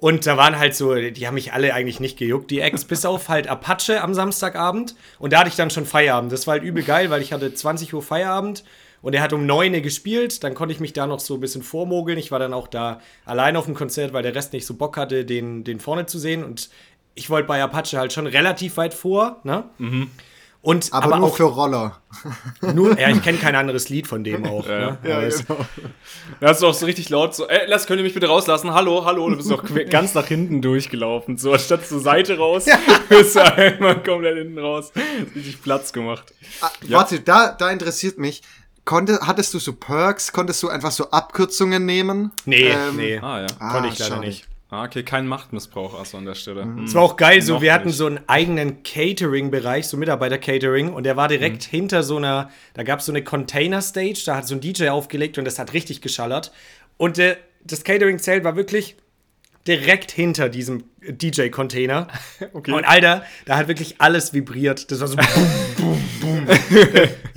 Und da waren halt so, die haben mich alle eigentlich nicht gejuckt, die Acts, bis auf halt Apache am Samstagabend. Und da hatte ich dann schon Feierabend. Das war halt übel geil, weil ich hatte 20 Uhr Feierabend und er hat um 9 Uhr gespielt. Dann konnte ich mich da noch so ein bisschen vormogeln. Ich war dann auch da allein auf dem Konzert, weil der Rest nicht so Bock hatte, den, den vorne zu sehen. Und ich wollte bei Apache halt schon relativ weit vor, ne? Und Aber, aber, nur auch für Roller. nur, ja, ich kenne kein anderes Lied von dem auch. Ja. ne? Ja, genau. Da hast du auch so richtig laut so, ey, lass, könnt ihr mich bitte rauslassen? Hallo, hallo. Du bist auch que- ganz nach hinten durchgelaufen. So, anstatt zur Seite raus, bist du einmal komplett hinten raus. Richtig Platz gemacht. Ah, Warte, da, da interessiert mich. Konnte, hattest du so Perks? Konntest du einfach so Abkürzungen nehmen? Nee, Ähm, nee. Ah, ja. Konnte ich leider schade. nicht. Ah, okay, kein Machtmissbrauch also an der Stelle. Mhm. Es war auch geil, so wir hatten so einen eigenen Catering-Bereich, so Mitarbeiter-Catering und der war direkt mhm. hinter so einer, da gab es so eine Container-Stage, da hat so ein DJ aufgelegt und das hat richtig geschallert. Und äh, das Catering-Zelt war wirklich direkt hinter diesem DJ-Container. Okay. Und Alter, da hat wirklich alles vibriert. Das war so boom, boom, boom.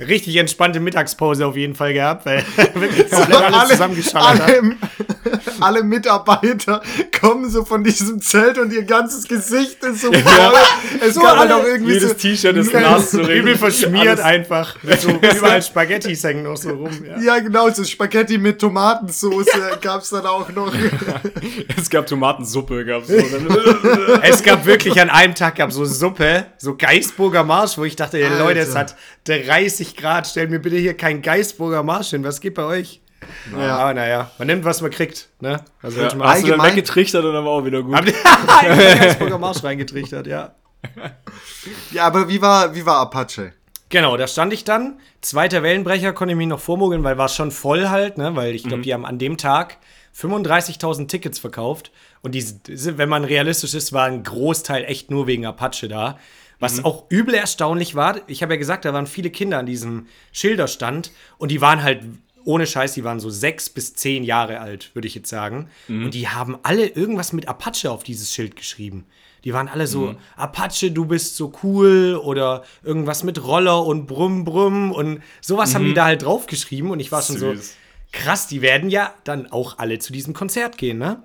Richtig entspannte Mittagspause auf jeden Fall gehabt, weil wirklich alles alle, zusammengeschallert alle, hat. Alle Mitarbeiter kommen so von diesem Zelt und ihr ganzes Gesicht ist so voll. Ja. Es so gab halt auch irgendwie jedes so T-Shirt ist nass, so übel verschmiert alles. einfach. So überall Spaghetti hängen noch so rum. Ja. ja, genau, so Spaghetti mit Tomatensauce gab es dann auch noch. es gab Tomatensuppe, gab's so. es gab wirklich an einem Tag gab so Suppe, so Geisburger Marsch, wo ich dachte, ey, Leute, es hat 30 Grad, stellt mir bitte hier kein Geisburger Marsch hin. Was geht bei euch? Ja. Aber naja, man nimmt, was man kriegt. Ne? Also ja. Hast du dann weggetrichtert und dann war auch wieder gut. Geisburger Marsch reingetrichtert, ja. Ja, aber wie war, wie war Apache? Genau, da stand ich dann. Zweiter Wellenbrecher konnte ich mich noch vormogeln, weil war schon voll halt, ne? Weil ich glaube, mhm. die haben an dem Tag 35.000 Tickets verkauft. Und die, wenn man realistisch ist, war ein Großteil echt nur wegen Apache da. Was mhm. auch übel erstaunlich war, ich habe ja gesagt, da waren viele Kinder an diesem Schilderstand und die waren halt ohne Scheiß, die waren so sechs bis zehn Jahre alt, würde ich jetzt sagen. Mhm. Und die haben alle irgendwas mit Apache auf dieses Schild geschrieben. Die waren alle so, mhm. Apache, du bist so cool oder irgendwas mit Roller und Brumm, Brumm und sowas mhm. haben die mhm. da halt draufgeschrieben und ich war schon Süß. so, krass, die werden ja dann auch alle zu diesem Konzert gehen, ne?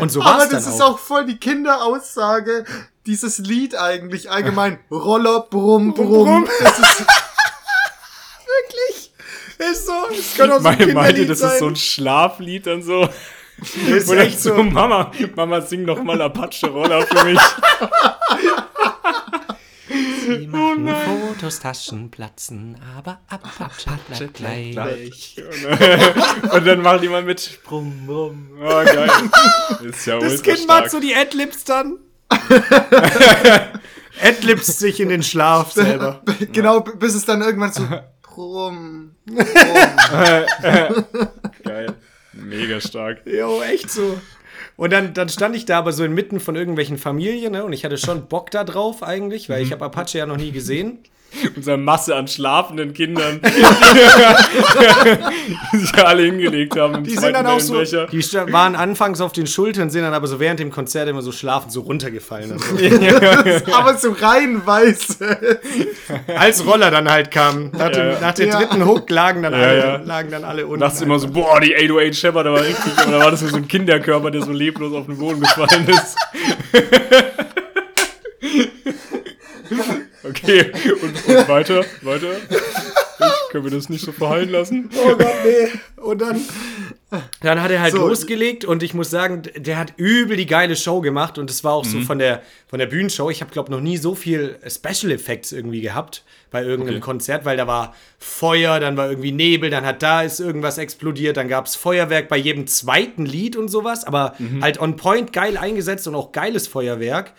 Und so Aber das ist auch. auch voll die Kinderaussage, dieses Lied eigentlich allgemein. Roller, Brumm, Brumm. Das ist? Ist so. Das kann auch so ein Meinte, das sein. ist so ein Schlaflied dann so. Ist echt so, Mama, Mama, sing doch mal Apache-Roller für mich. Sie machen oh Fotos, Taschen platzen, aber Apache bleibt gleich. gleich. Und dann macht jemand mit Brumm, Brumm. Oh, geil. Ist ja das Kind macht so die Adlibs dann. Adlibs sich in den Schlaf selber. Genau, bis es dann irgendwann so Brumm, Brumm. Geil. Mega stark. Jo, echt so. Und dann, dann stand ich da aber so inmitten von irgendwelchen Familien, ne? Und ich hatte schon Bock da drauf eigentlich, weil ich mhm. habe Apache ja noch nie gesehen. Unsere Masse an schlafenden Kindern, die sich alle hingelegt haben. Die sind dann auch so, die waren anfangs auf den Schultern, sind dann aber so während dem Konzert immer so schlafend so runtergefallen. Also. aber so reihenweise. Als Roller dann halt kam. Nach, dem, ja. nach dem dritten Hook lagen dann, alle, ja. lagen dann alle unten. Dachtest immer so, boah, die 808 Shepard, da war richtig. Und da war das so ein Kinderkörper, der so leblos auf den Boden gefallen ist. Okay, und, und weiter, weiter. Ich, können wir das nicht so verhallen lassen? Oh Gott, nee. Und dann, dann hat er halt so. losgelegt und ich muss sagen, der hat übel die geile Show gemacht und es war auch mhm. so von der, von der Bühnenshow. Ich habe, glaube noch nie so viel Special Effects irgendwie gehabt bei irgendeinem okay. Konzert, weil da war Feuer, dann war irgendwie Nebel, dann hat da ist irgendwas explodiert, dann gab es Feuerwerk bei jedem zweiten Lied und sowas, aber mhm. halt on point geil eingesetzt und auch geiles Feuerwerk.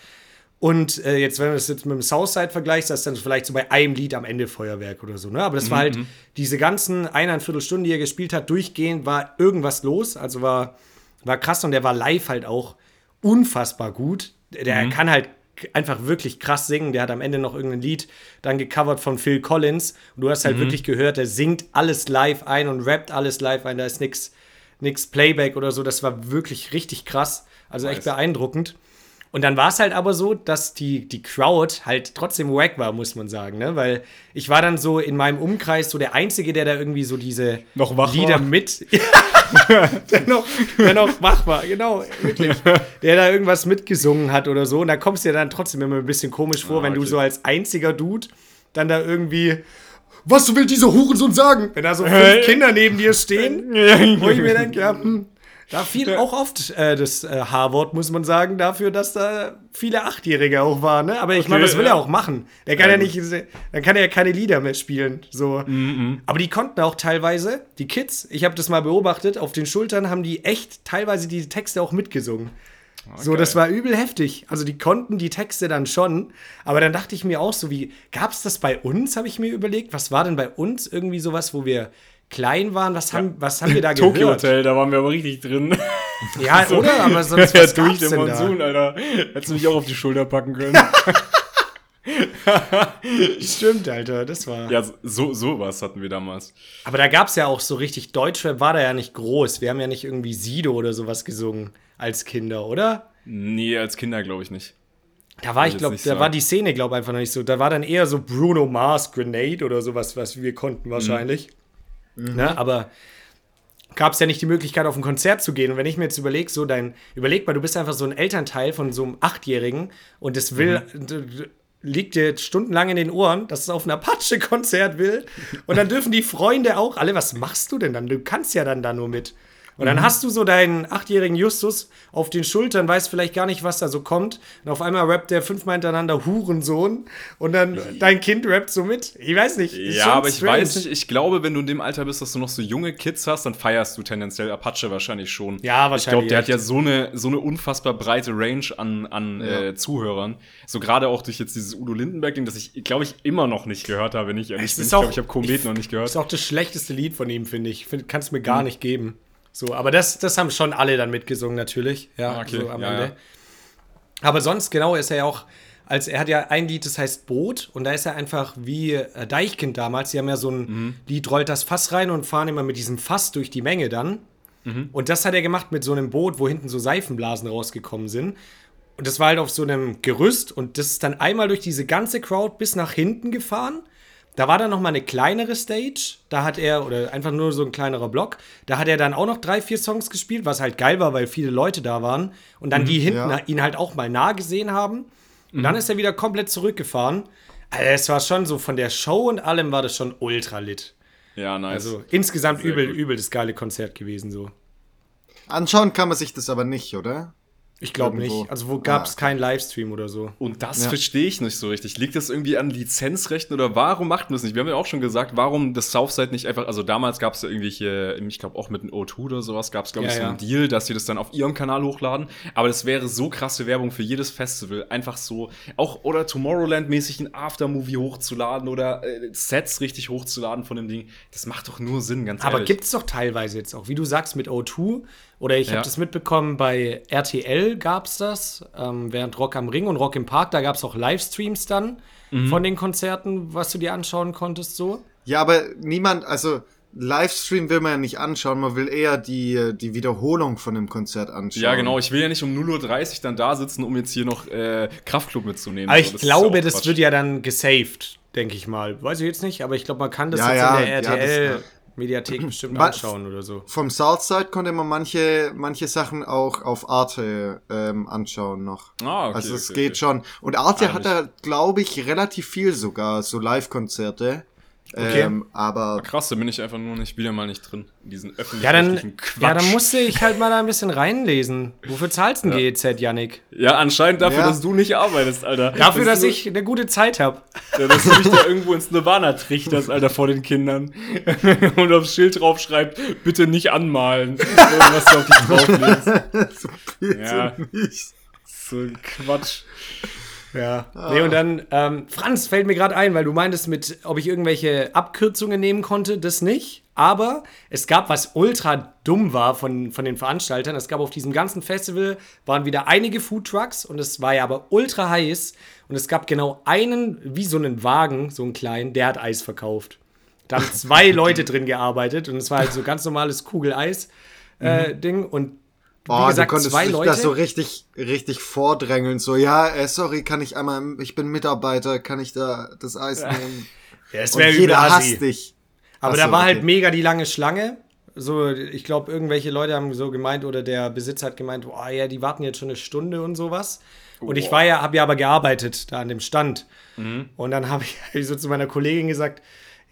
Und äh, jetzt, wenn du das jetzt mit dem Southside vergleichst, das ist dann vielleicht so bei einem Lied am Ende Feuerwerk oder so, ne? Aber das mhm. war halt mhm. diese ganzen eineinviertel Stunden, die er gespielt hat, durchgehend war irgendwas los. Also war, war krass und der war live halt auch unfassbar gut. Der mhm. kann halt einfach wirklich krass singen. Der hat am Ende noch irgendein Lied dann gecovert von Phil Collins. Und du hast halt mhm. wirklich gehört, der singt alles live ein und rappt alles live ein. Da ist nix, nix Playback oder so. Das war wirklich richtig krass. Also echt beeindruckend. Und dann war es halt aber so, dass die, die Crowd halt trotzdem wack war, muss man sagen, ne? Weil ich war dann so in meinem Umkreis so der Einzige, der da irgendwie so diese noch wach Lieder war. mit. der, noch, der noch wach war, genau, wirklich. Der da irgendwas mitgesungen hat oder so. Und da kommst du dir dann trotzdem immer ein bisschen komisch vor, ah, wenn okay. du so als einziger Dude dann da irgendwie was will dieser Hurensohn sagen? Wenn da so fünf Kinder neben dir stehen, wo ich mir denke, ja, hm, da fiel auch oft äh, das äh, H-Wort, muss man sagen, dafür, dass da viele Achtjährige auch waren. Ne? Aber ich okay, meine, das will ja. er auch machen. Der kann ja, ja nicht, dann kann er ja keine Lieder mehr spielen. So. Mm -mm. Aber die konnten auch teilweise, die Kids, ich habe das mal beobachtet, auf den Schultern haben die echt teilweise die Texte auch mitgesungen. Okay. So, das war übel heftig. Also die konnten die Texte dann schon, aber dann dachte ich mir auch so, wie gab es das bei uns, habe ich mir überlegt. Was war denn bei uns irgendwie sowas, wo wir klein waren, was, ja. haben, was haben wir da gehört? Tokyo Hotel, da waren wir aber richtig drin. Ja, so, oder? Aber sonst was durch den Monsun, da? Alter. Hättest du mich auch auf die Schulter packen können. Stimmt, Alter, das war. Ja, so sowas hatten wir damals. Aber da gab es ja auch so richtig Deutschrap, war da ja nicht groß. Wir haben ja nicht irgendwie Sido oder sowas gesungen als Kinder, oder? Nee, als Kinder glaube ich nicht. Da war ich, glaube, da sagen. war die Szene, glaube ich, einfach noch nicht so. Da war dann eher so Bruno Mars, Grenade oder sowas, was wir konnten wahrscheinlich. Mhm. Ne? Aber gab es ja nicht die Möglichkeit, auf ein Konzert zu gehen. Und wenn ich mir jetzt überlege, so dein, überleg mal, du bist einfach so ein Elternteil von so einem Achtjährigen und es will, mhm. liegt dir stundenlang in den Ohren, dass es auf ein Apache-Konzert will. Und dann dürfen die Freunde auch alle, was machst du denn dann? Du kannst ja dann da nur mit. Und dann mhm. hast du so deinen achtjährigen Justus auf den Schultern, weißt vielleicht gar nicht, was da so kommt. Und auf einmal rappt der fünfmal hintereinander Hurensohn. Und dann dein Kind rappt so mit. Ich weiß nicht. Ja, aber ich weiß nicht. Ich glaube, wenn du in dem Alter bist, dass du noch so junge Kids hast, dann feierst du tendenziell Apache wahrscheinlich schon. Ja, wahrscheinlich. Ich glaube, der hat ja so eine, so eine unfassbar breite Range an, an ja. äh, Zuhörern. So gerade auch durch jetzt dieses Udo Lindenberg-Ding, das ich, glaube ich, immer noch nicht gehört habe, wenn ich ehrlich bin. Ich glaube, ich habe Komet noch nicht gehört. Das ist auch das schlechteste Lied von ihm, finde ich. Find, Kannst mir gar mhm. nicht geben. So, aber das, das haben schon alle dann mitgesungen, natürlich. Ja, ah, okay. so am ja, Ende. Ja. Aber sonst, genau, ist er ja auch, als er hat ja ein Lied, das heißt Boot, und da ist er einfach wie äh, Deichkind damals. Die haben ja so ein mhm. Lied, rollt das Fass rein und fahren immer mit diesem Fass durch die Menge dann. Mhm. Und das hat er gemacht mit so einem Boot, wo hinten so Seifenblasen rausgekommen sind. Und das war halt auf so einem Gerüst und das ist dann einmal durch diese ganze Crowd bis nach hinten gefahren. Da war dann noch mal eine kleinere Stage. Da hat er, oder einfach nur so ein kleinerer Block, da hat er dann auch noch drei, vier Songs gespielt, was halt geil war, weil viele Leute da waren. Und dann mhm, die hinten ja. ihn halt auch mal nah gesehen haben. Und mhm. dann ist er wieder komplett zurückgefahren. Also es war schon so, von der Show und allem war das schon ultra lit. Ja, nice. Also insgesamt Sehr übel, gut. übel das geile Konzert gewesen so. Anschauen kann man sich das aber nicht, oder? Ich glaube nicht. Also wo gab es ah, keinen Livestream oder so. Und das ja. verstehe ich nicht so richtig. Liegt das irgendwie an Lizenzrechten oder warum macht man das nicht? Wir haben ja auch schon gesagt, warum das Southside nicht einfach, also damals gab es ja irgendwelche, ich glaube auch mit einem O2 oder sowas, gab es glaube ich ja, so einen ja. Deal, dass sie das dann auf ihrem Kanal hochladen. Aber das wäre so krasse Werbung für jedes Festival. Einfach so, auch oder Tomorrowland-mäßig ein Aftermovie hochzuladen oder äh, Sets richtig hochzuladen von dem Ding. Das macht doch nur Sinn, ganz Aber ehrlich. Aber gibt es doch teilweise jetzt auch, wie du sagst, mit O2 oder ich ja. habe das mitbekommen, bei RTL gab es das, ähm, während Rock am Ring und Rock im Park, da gab es auch Livestreams dann mhm. von den Konzerten, was du dir anschauen konntest, so. Ja, aber niemand, also Livestream will man ja nicht anschauen, man will eher die, die Wiederholung von dem Konzert anschauen. Ja, genau. Ich will ja nicht um 0.30 Uhr dann da sitzen, um jetzt hier noch äh, Kraftclub mitzunehmen. Aber ich das glaube, das wird ja dann gesaved, denke ich mal. Weiß ich jetzt nicht, aber ich glaube, man kann das ja, jetzt ja, in der RTL. Mediathek bestimmt anschauen oder so. Vom Southside konnte man manche, manche Sachen auch auf Arte ähm, anschauen noch. Ah, okay. Also es okay, geht okay. schon. Und Arte hat da, glaube ich, relativ viel sogar, so Live-Konzerte. Okay. Ähm, aber krass, da bin ich einfach nur nicht wieder mal nicht drin. In diesen öffentlichen ja, dann, Quatsch. Ja, dann musste ich halt mal da ein bisschen reinlesen. Wofür zahlst du ja. GEZ, Yannick? Ja, anscheinend dafür, ja. dass du nicht arbeitest, Alter. Dafür, dass, dass ich eine gute Zeit habe. Ja, dass du dich da irgendwo ins Nirvana trichterst, Alter, vor den Kindern. Und aufs Schild drauf schreibt, bitte nicht anmalen. was du auf dich drauflegst. so ja. nicht. So ein Quatsch. Ja. Ah. Nee, und dann, ähm, Franz, fällt mir gerade ein, weil du meintest mit, ob ich irgendwelche Abkürzungen nehmen konnte, das nicht. Aber es gab, was ultra dumm war von, von den Veranstaltern. Es gab auf diesem ganzen Festival, waren wieder einige Foodtrucks und es war ja aber ultra heiß. Und es gab genau einen, wie so einen Wagen, so einen kleinen, der hat Eis verkauft. Da haben zwei Leute drin gearbeitet und es war halt so ganz normales Kugeleis-Ding. Äh, mhm. Und Oh, gesagt, du konntest zwei Leute. das so richtig, richtig vordrängeln. So, ja, äh, sorry, kann ich einmal, ich bin Mitarbeiter, kann ich da das Eis nehmen? ja, es wäre jeder hasst dich. Aber Achso, da war halt okay. halt mega die lange Schlange. So, ich glaube, irgendwelche Leute haben so gemeint oder der Besitzer hat gemeint, oh ja, die warten jetzt schon eine Stunde und sowas. Und ich war ja, habe ja aber gearbeitet da an dem Stand. Mhm. Und dann habe ich, hab ich so zu meiner Kollegin gesagt,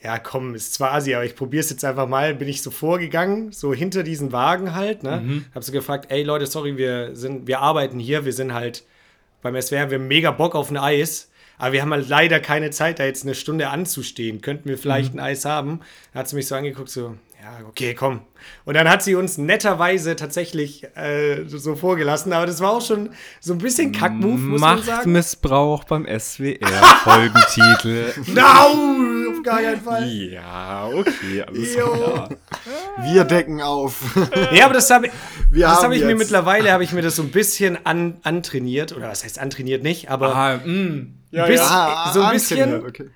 ja, komm, ist zwar Asi, aber ich probiere es jetzt einfach mal. Bin ich so vorgegangen, so hinter diesen Wagen halt, ne? Mhm. Hab so gefragt, ey Leute, sorry, wir sind, wir arbeiten hier, wir sind halt beim SWR, wir haben mega Bock auf ein Eis. Aber wir haben halt leider keine Zeit, da jetzt eine Stunde anzustehen. Könnten wir vielleicht mhm. ein Eis haben? Da hat sie mich so angeguckt, so, ja, okay, komm. Und dann hat sie uns netterweise tatsächlich äh, so vorgelassen, aber das war auch schon so ein bisschen Kackmove, muss man sagen. Machtmissbrauch beim SWR, Folgentitel. no! auf gar keinen Fall. Ja, okay, alles klar. Wir decken auf. Ja, aber das habe hab ich mir mittlerweile, habe ich mir das so ein bisschen an, antrainiert. Oder was heißt antrainiert nicht, aber Ah, mh. Ja, Bis- ja. Ah, so ein antrainiert, bisschen- Okay.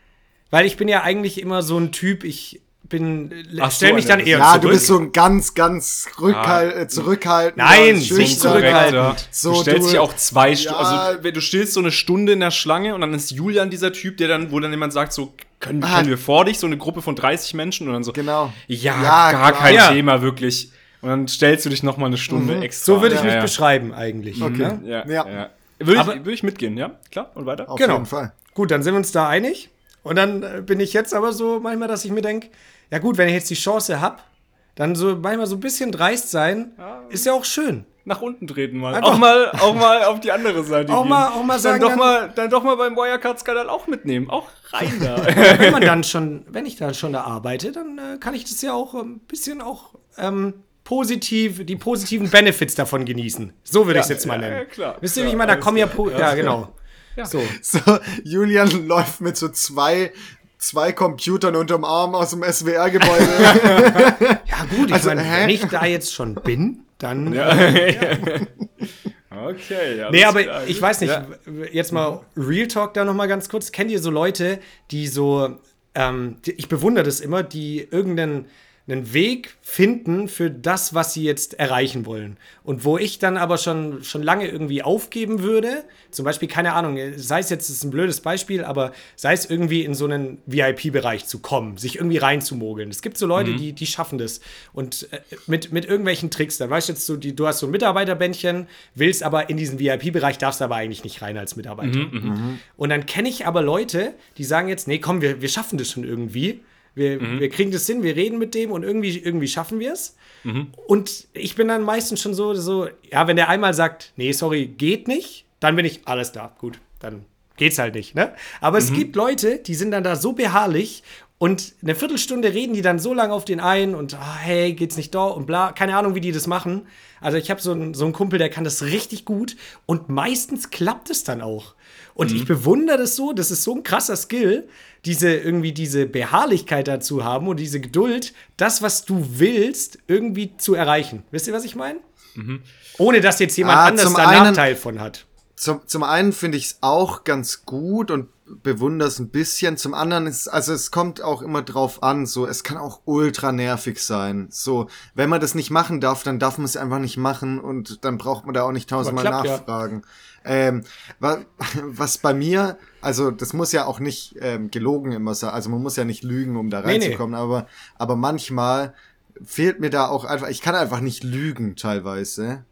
weil ich bin ja eigentlich immer so ein Typ, ich bin, Ach so, stell mich dann eine- eher Ja, zurück. du bist so ein ganz, ganz rückhalt, äh, zurückhaltend. Nein, nicht zurückhaltend. So, du stellst du- dich auch zwei Stunden, Ja. also wenn du stehst so eine Stunde in der Schlange und dann ist Julian dieser Typ, der dann, wo dann jemand sagt, so, können, Ah. können wir vor dich, so eine Gruppe von 30 Menschen und dann so, Genau. ja, Ja, gar klar. kein Ja. Thema, wirklich. Und dann stellst du dich noch mal eine Stunde extra. so würde ich ja, mich ja. beschreiben eigentlich. Okay. Ne? Ja, Ja. ja. Würde, ich, würde ich mitgehen, ja? Klar, und weiter? Auf Genau. jeden Fall. Gut, dann sind wir uns da einig. Und dann äh, bin ich jetzt aber so manchmal, dass ich mir denke, ja gut, wenn ich jetzt die Chance habe, dann so manchmal so ein bisschen dreist sein, ist ja auch schön. Nach unten treten mal. Einfach- auch mal. Auch mal auf die andere Seite Auch gehen. mal- auch mal sagen, dann doch dann- mal, dann doch mal beim Wirecard-Skandal auch mitnehmen. Auch rein da. wenn man dann schon, wenn ich dann schon da arbeite, dann äh, kann ich das ja auch ein bisschen auch ähm, positiv, die positiven Benefits davon genießen. So würde ich es jetzt mal ja, nennen. ja, klar, Wisst ihr, wie ich meine? Da kommen ja, Ja. ja, genau. Ja. So. So, Julian läuft mit so zwei, zwei Computern unterm Arm aus dem SWR-Gebäude. Ja gut, ich Also, meine, wenn ich da jetzt schon bin, dann Ja. okay, ja. Nee, alles aber klar. ich weiß nicht, Ja. jetzt mal Real Talk da nochmal ganz kurz. Kennt ihr so Leute, die so, ähm, die, ich bewundere das immer, die irgendeinen einen Weg finden für das, was sie jetzt erreichen wollen. Und wo ich dann aber schon, schon lange irgendwie aufgeben würde, zum Beispiel, keine Ahnung, sei es jetzt, das ist ein blödes Beispiel, aber sei es irgendwie in so einen VIP-Bereich zu kommen, sich irgendwie reinzumogeln. Es gibt so Leute, die, die schaffen das. Und äh, mit, mit irgendwelchen Tricks, da weißt du jetzt so, die, du hast so ein Mitarbeiterbändchen, willst aber in diesen VIP-Bereich, darfst aber eigentlich nicht rein als Mitarbeiter. Und dann kenne ich aber Leute, die sagen jetzt, nee, komm, wir, wir schaffen das schon irgendwie. Wir, wir kriegen das hin, wir reden mit dem und irgendwie, irgendwie schaffen wir es. Und ich bin dann meistens schon so, so, ja, wenn der einmal sagt, nee, sorry, geht nicht, dann bin ich, alles da, gut, dann geht's halt nicht, ne? Aber es gibt Leute, die sind dann da so beharrlich und eine Viertelstunde reden die dann so lange auf den ein und, ah, hey, geht's nicht da und bla, keine Ahnung, wie die das machen. Also ich habe so einen, so einen Kumpel, der kann das richtig gut und meistens klappt es dann auch. Und ich bewundere das so, das ist so ein krasser Skill, diese irgendwie diese Beharrlichkeit dazu haben und diese Geduld, das, was du willst, irgendwie zu erreichen. Wisst ihr, was ich meine? Ohne dass jetzt jemand Ah, anders da einen- Nachteil von hat. Zum, zum einen finde ich es auch ganz gut und bewundere es ein bisschen. Zum anderen ist, also es kommt auch immer drauf an, so, es kann auch ultra nervig sein. So, wenn man das nicht machen darf, dann darf man es einfach nicht machen und dann braucht man da auch nicht tausendmal klappt ja. nachfragen. Ähm, was, was bei mir, also das muss ja auch nicht ähm, gelogen immer sein, also man muss ja nicht lügen, um da Nee, nee. reinzukommen, aber, aber manchmal fehlt mir da auch einfach, ich kann einfach nicht lügen teilweise.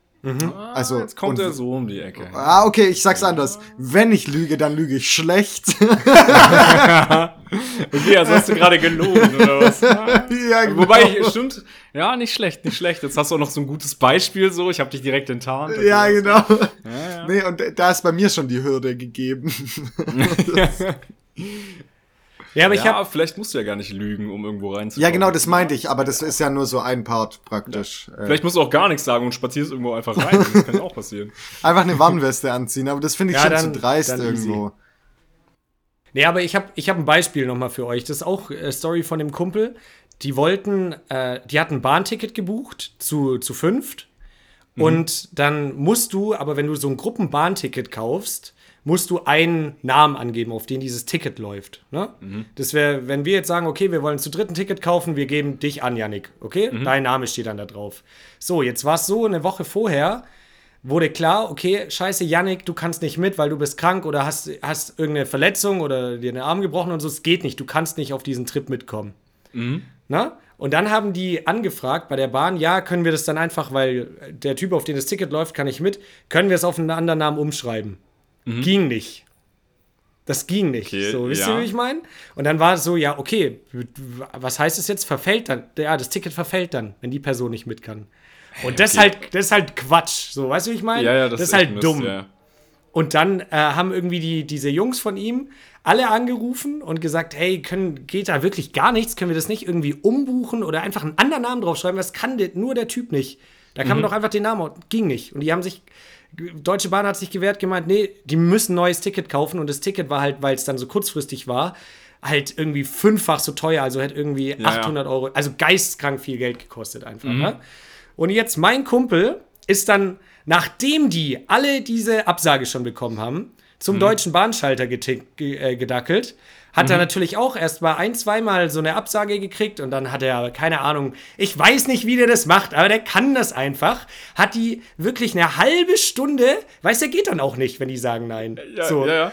Also, Ah, Jetzt kommt er so um die Ecke. Ah, okay, ich sag's anders. Wenn ich lüge, dann lüge ich schlecht. Okay, also hast du gerade gelogen, oder was? ja, genau. Wobei, ich, stimmt, ja, nicht schlecht, nicht schlecht. Jetzt hast du auch noch so ein gutes Beispiel so. Ich habe dich direkt enttarnt. Ja, genau. Ja, ja. Nee, und da ist bei mir schon die Hürde gegeben. Ja, aber ich ja, habe vielleicht musst du ja gar nicht lügen, um irgendwo reinzukommen. ja, genau, das meinte ich, aber das ist ja nur so ein Part praktisch. Äh, Vielleicht musst du auch gar nichts sagen und spazierst irgendwo einfach rein. Das kann ja auch passieren. einfach eine Warnweste anziehen, aber das finde ich Ja, schon dann- zu dreist irgendwo. Nee, aber ich habe ich hab ein Beispiel nochmal für euch. Das ist auch äh, Story von dem Kumpel. Die wollten, äh, die hatten ein Bahnticket gebucht zu, zu fünft. Und dann musst du, aber wenn du so ein Gruppenbahnticket kaufst, musst du einen Namen angeben, auf den dieses Ticket läuft. Ne? Das wäre, wenn wir jetzt sagen, okay, wir wollen zu dritten Ticket kaufen, wir geben dich an, Yannick. Okay? Dein Name steht dann da drauf. So, jetzt war es so, eine Woche vorher wurde klar, okay, scheiße, Yannick, du kannst nicht mit, weil du bist krank oder hast, hast irgendeine Verletzung oder dir den Arm gebrochen und so. Es geht nicht, du kannst nicht auf diesen Trip mitkommen. Na? Und dann haben die angefragt bei der Bahn, ja, können wir das dann einfach, weil der Typ, auf den das Ticket läuft, kann nicht mit, können wir es auf einen anderen Namen umschreiben? Ging nicht. Das ging nicht. Okay, so, wisst ja. ihr, wie ich meine? Und dann war es so, ja, okay, was heißt es jetzt? Verfällt dann. Ja, das Ticket verfällt dann, wenn die Person nicht mit kann. Und das, ist halt, das ist halt Quatsch. So, weißt du, wie ich meine? Ja, ja, das, ist echt halt Mist, dumm. Ja. Und dann äh, haben irgendwie die, diese Jungs von ihm alle angerufen und gesagt, hey, können, geht da wirklich gar nichts? Können wir das nicht irgendwie umbuchen oder einfach einen anderen Namen draufschreiben? Das kann nur der Typ nicht. Da kann man doch einfach den Namen, ging nicht. Und die haben sich, Deutsche Bahn hat sich gewehrt, gemeint, nee, die müssen ein neues Ticket kaufen und das Ticket war halt, weil es dann so kurzfristig war, halt irgendwie fünffach so teuer, also hätte irgendwie Ja, 800 Euro, also geistkrank viel Geld gekostet einfach. Ne? Und jetzt mein Kumpel ist dann, nachdem die alle diese Absage schon bekommen haben, zum deutschen Bahnschalter getick, äh, gedackelt. Hat er natürlich auch erst mal ein, zweimal so eine Absage gekriegt und dann hat er, keine Ahnung, ich weiß nicht, wie der das macht, aber der kann das einfach. Hat die wirklich eine halbe Stunde, weiß der geht dann auch nicht, wenn die sagen nein. Ja, so ja, ja.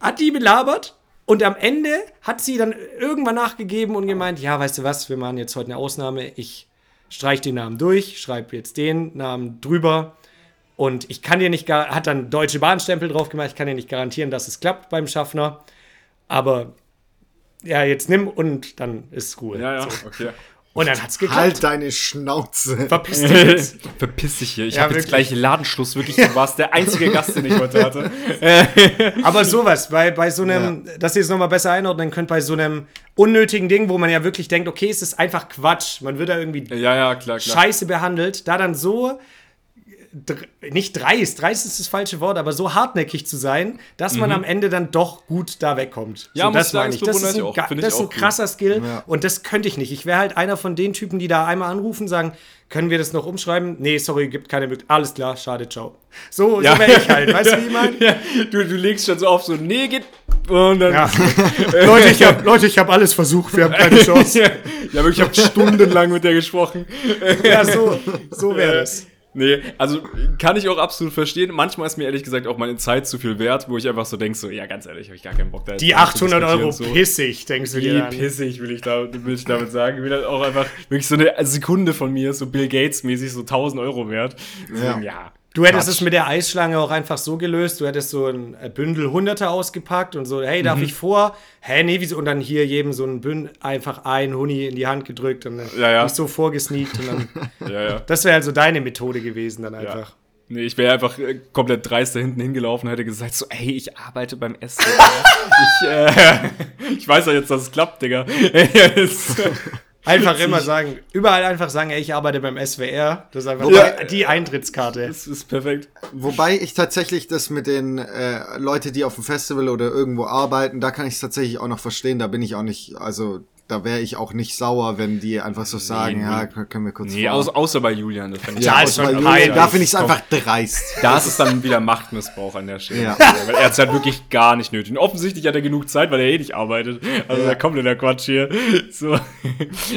hat die belabert und am Ende hat sie dann irgendwann nachgegeben und gemeint, ja, weißt du was, wir machen jetzt heute eine Ausnahme, ich streich den Namen durch, schreibe jetzt den Namen drüber und ich kann dir nicht, gar- hat dann Deutsche Bahnstempel drauf gemacht, ich kann dir nicht garantieren, dass es klappt beim Schaffner, aber ja, jetzt nimm und dann ist Ruhe. Ja, ja, So. okay. Und dann hat's geklappt. Halt deine Schnauze. Verpiss dich jetzt. Verpiss dich hier. Ich Ja, habe jetzt gleich Ladenschluss. Wirklich, du warst der einzige Gast, den ich heute hatte. Aber sowas, bei, bei so einem, dass ihr es nochmal besser einordnen könnt, bei so einem unnötigen Ding, wo man ja wirklich denkt, okay, es ist einfach Quatsch. Man wird da irgendwie Ja, ja, klar, klar. scheiße behandelt, da dann so nicht dreist, dreist ist das falsche Wort, aber so hartnäckig zu sein, dass man am Ende dann doch gut da wegkommt. Mhm. Ja, so, das sagen, meine ich. das Das ist ein, auch. das ist ein auch gut. krasser Skill Ja. und das könnte ich nicht. Ich wäre halt einer von den Typen, die da einmal anrufen, sagen, können wir das noch umschreiben? Nee, sorry, gibt keine Möglichkeit. Alles klar, schade, ciao. So, Ja. so wäre ich halt, weißt du, wie ich meine? Ja, du, du legst schon so auf, so, nee, geht. Und dann. Ja. Leute, ich habe Leute, ich hab alles versucht, wir haben keine Chance. ja, wirklich, ich habe stundenlang mit der gesprochen. Ja, so, so wäre es. Nee, also kann ich auch absolut verstehen. Manchmal ist mir ehrlich gesagt auch meine Zeit zu viel wert, wo ich einfach so denke, so, ja, ganz ehrlich, habe ich gar keinen Bock da jetzt Die dran zu 800 Euro so. pissig, denkst du dir Wie dann. pissig will ich, da, will ich damit sagen. Ich will halt auch einfach wirklich so eine Sekunde von mir, so Bill Gates mäßig, so 1000 Euro wert. Deswegen, ja. Du hättest Quatsch. es mit der Eisschlange auch einfach so gelöst. Du hättest so ein äh, Bündel Hunderter ausgepackt und so, hey, Mhm. darf ich vor? Hä, nee, wieso? Und dann hier jedem so ein Bündel, einfach ein Huni in die Hand gedrückt und dann Ja, ja. dich so vorgesneakt. Und dann, Ja, ja. das wäre also deine Methode gewesen dann Ja. einfach. Nee, ich wäre einfach äh, komplett dreist da hinten hingelaufen und hätte gesagt so, ey, ich arbeite beim SWR. ich, äh, ich weiß ja jetzt, dass es klappt, Digga. Einfach immer sagen, überall einfach sagen, ey, ich arbeite beim SWR. Das ist einfach Ja. die Eintrittskarte. Es ist perfekt. Wobei ich tatsächlich das mit den äh, Leute, die auf dem Festival oder irgendwo arbeiten, da kann ich es tatsächlich auch noch verstehen. Da bin ich auch nicht, also da wäre ich auch nicht sauer, wenn die einfach so sagen, nee. ja, kö- können wir kurz Nee, vor. außer, bei Julian. Das ich Ja, ist schon weil- peinlich. da finde ich es einfach dreist. Da ist es dann wieder Machtmissbrauch an der Stelle. Ja. Weil er hat es halt wirklich gar nicht nötig. Und offensichtlich hat er genug Zeit, weil er eh nicht arbeitet. Also Ja. da kommt der Quatsch hier. So.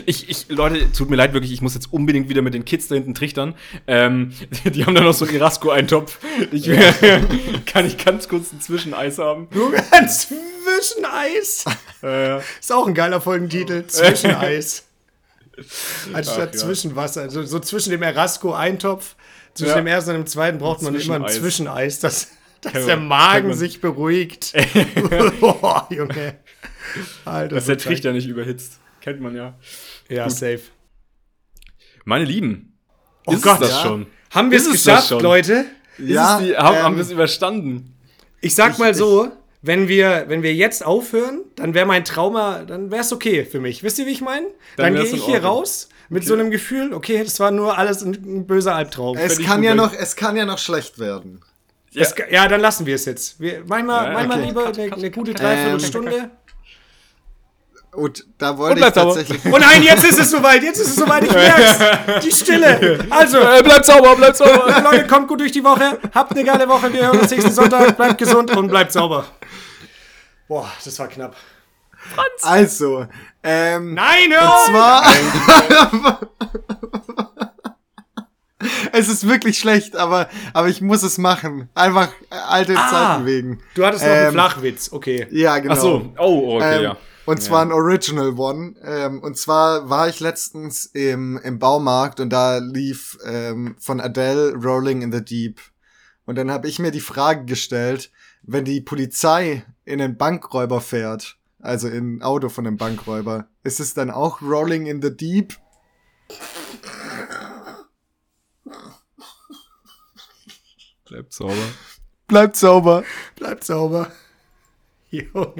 Ich, ich, Leute, tut mir leid wirklich, ich muss jetzt unbedingt wieder mit den Kids da hinten trichtern. Ähm, die haben da noch so einen Erasco-Eintopf. Ich, kann ich ganz kurz ein Zwischeneis haben? Nur ein Zwischeneis. Äh, Ist auch ein geiler Folgentitel. Zwischeneis. Anstatt ja. Zwischenwasser. Also so zwischen dem Erasco-Eintopf, zwischen Ja. dem ersten und dem zweiten braucht man immer ein Zwischeneis. Dass, dass der Magen sich beruhigt. Boah, Junge. Alter, dass so der Trichter nicht überhitzt. Kennt man ja. Ja, safe. Meine Lieben. Oh ist Gott, das ja. schon? Haben wir es geschafft? Leute? Ist Ja, es die, haben, ähm, haben wir es überstanden? Ich sag Ich- mal so, wenn wir, wenn wir jetzt aufhören, dann wäre mein Trauma, dann wäre es okay für mich. Wisst ihr, wie ich meine? Dann, Dann gehe ich hier raus mit so einem Gefühl, okay, das war nur alles ein, ein böser Albtraum. Es kann ja noch, es kann ja noch schlecht werden. Es, ja, dann lassen wir es jetzt. Wir, manchmal Ja, manchmal okay. lieber eine, eine gute Dreiviertelstunde. Und da wollte Und ich sauber. tatsächlich. Oh nein, jetzt ist es soweit, jetzt ist es soweit, ich merk's. Die Stille. Also, Äh, bleibt sauber, bleibt sauber. Leute, kommt gut durch die Woche. Habt eine geile Woche. Wir hören uns nächsten Sonntag. Bleibt gesund und bleibt sauber. Boah, das war knapp. Also, ähm, Nein, hör auf! zwar. es ist wirklich schlecht, aber, aber ich muss es machen. Einfach äh, alte Ah. Zeiten wegen. Du hattest noch einen Ähm, Flachwitz, okay. Ja, genau. Ach so. Oh, okay, Ähm, ja. Und zwar ein Original One. Ähm, und zwar war ich letztens im, im Baumarkt und da lief ähm, von Adele Rolling in the Deep. Und dann habe ich mir die Frage gestellt, wenn die Polizei in einen Bankräuber fährt, also in ein Auto von einem Bankräuber, ist es dann auch Rolling in the Deep? Bleibt sauber. Bleibt sauber. Bleibt sauber. Junge.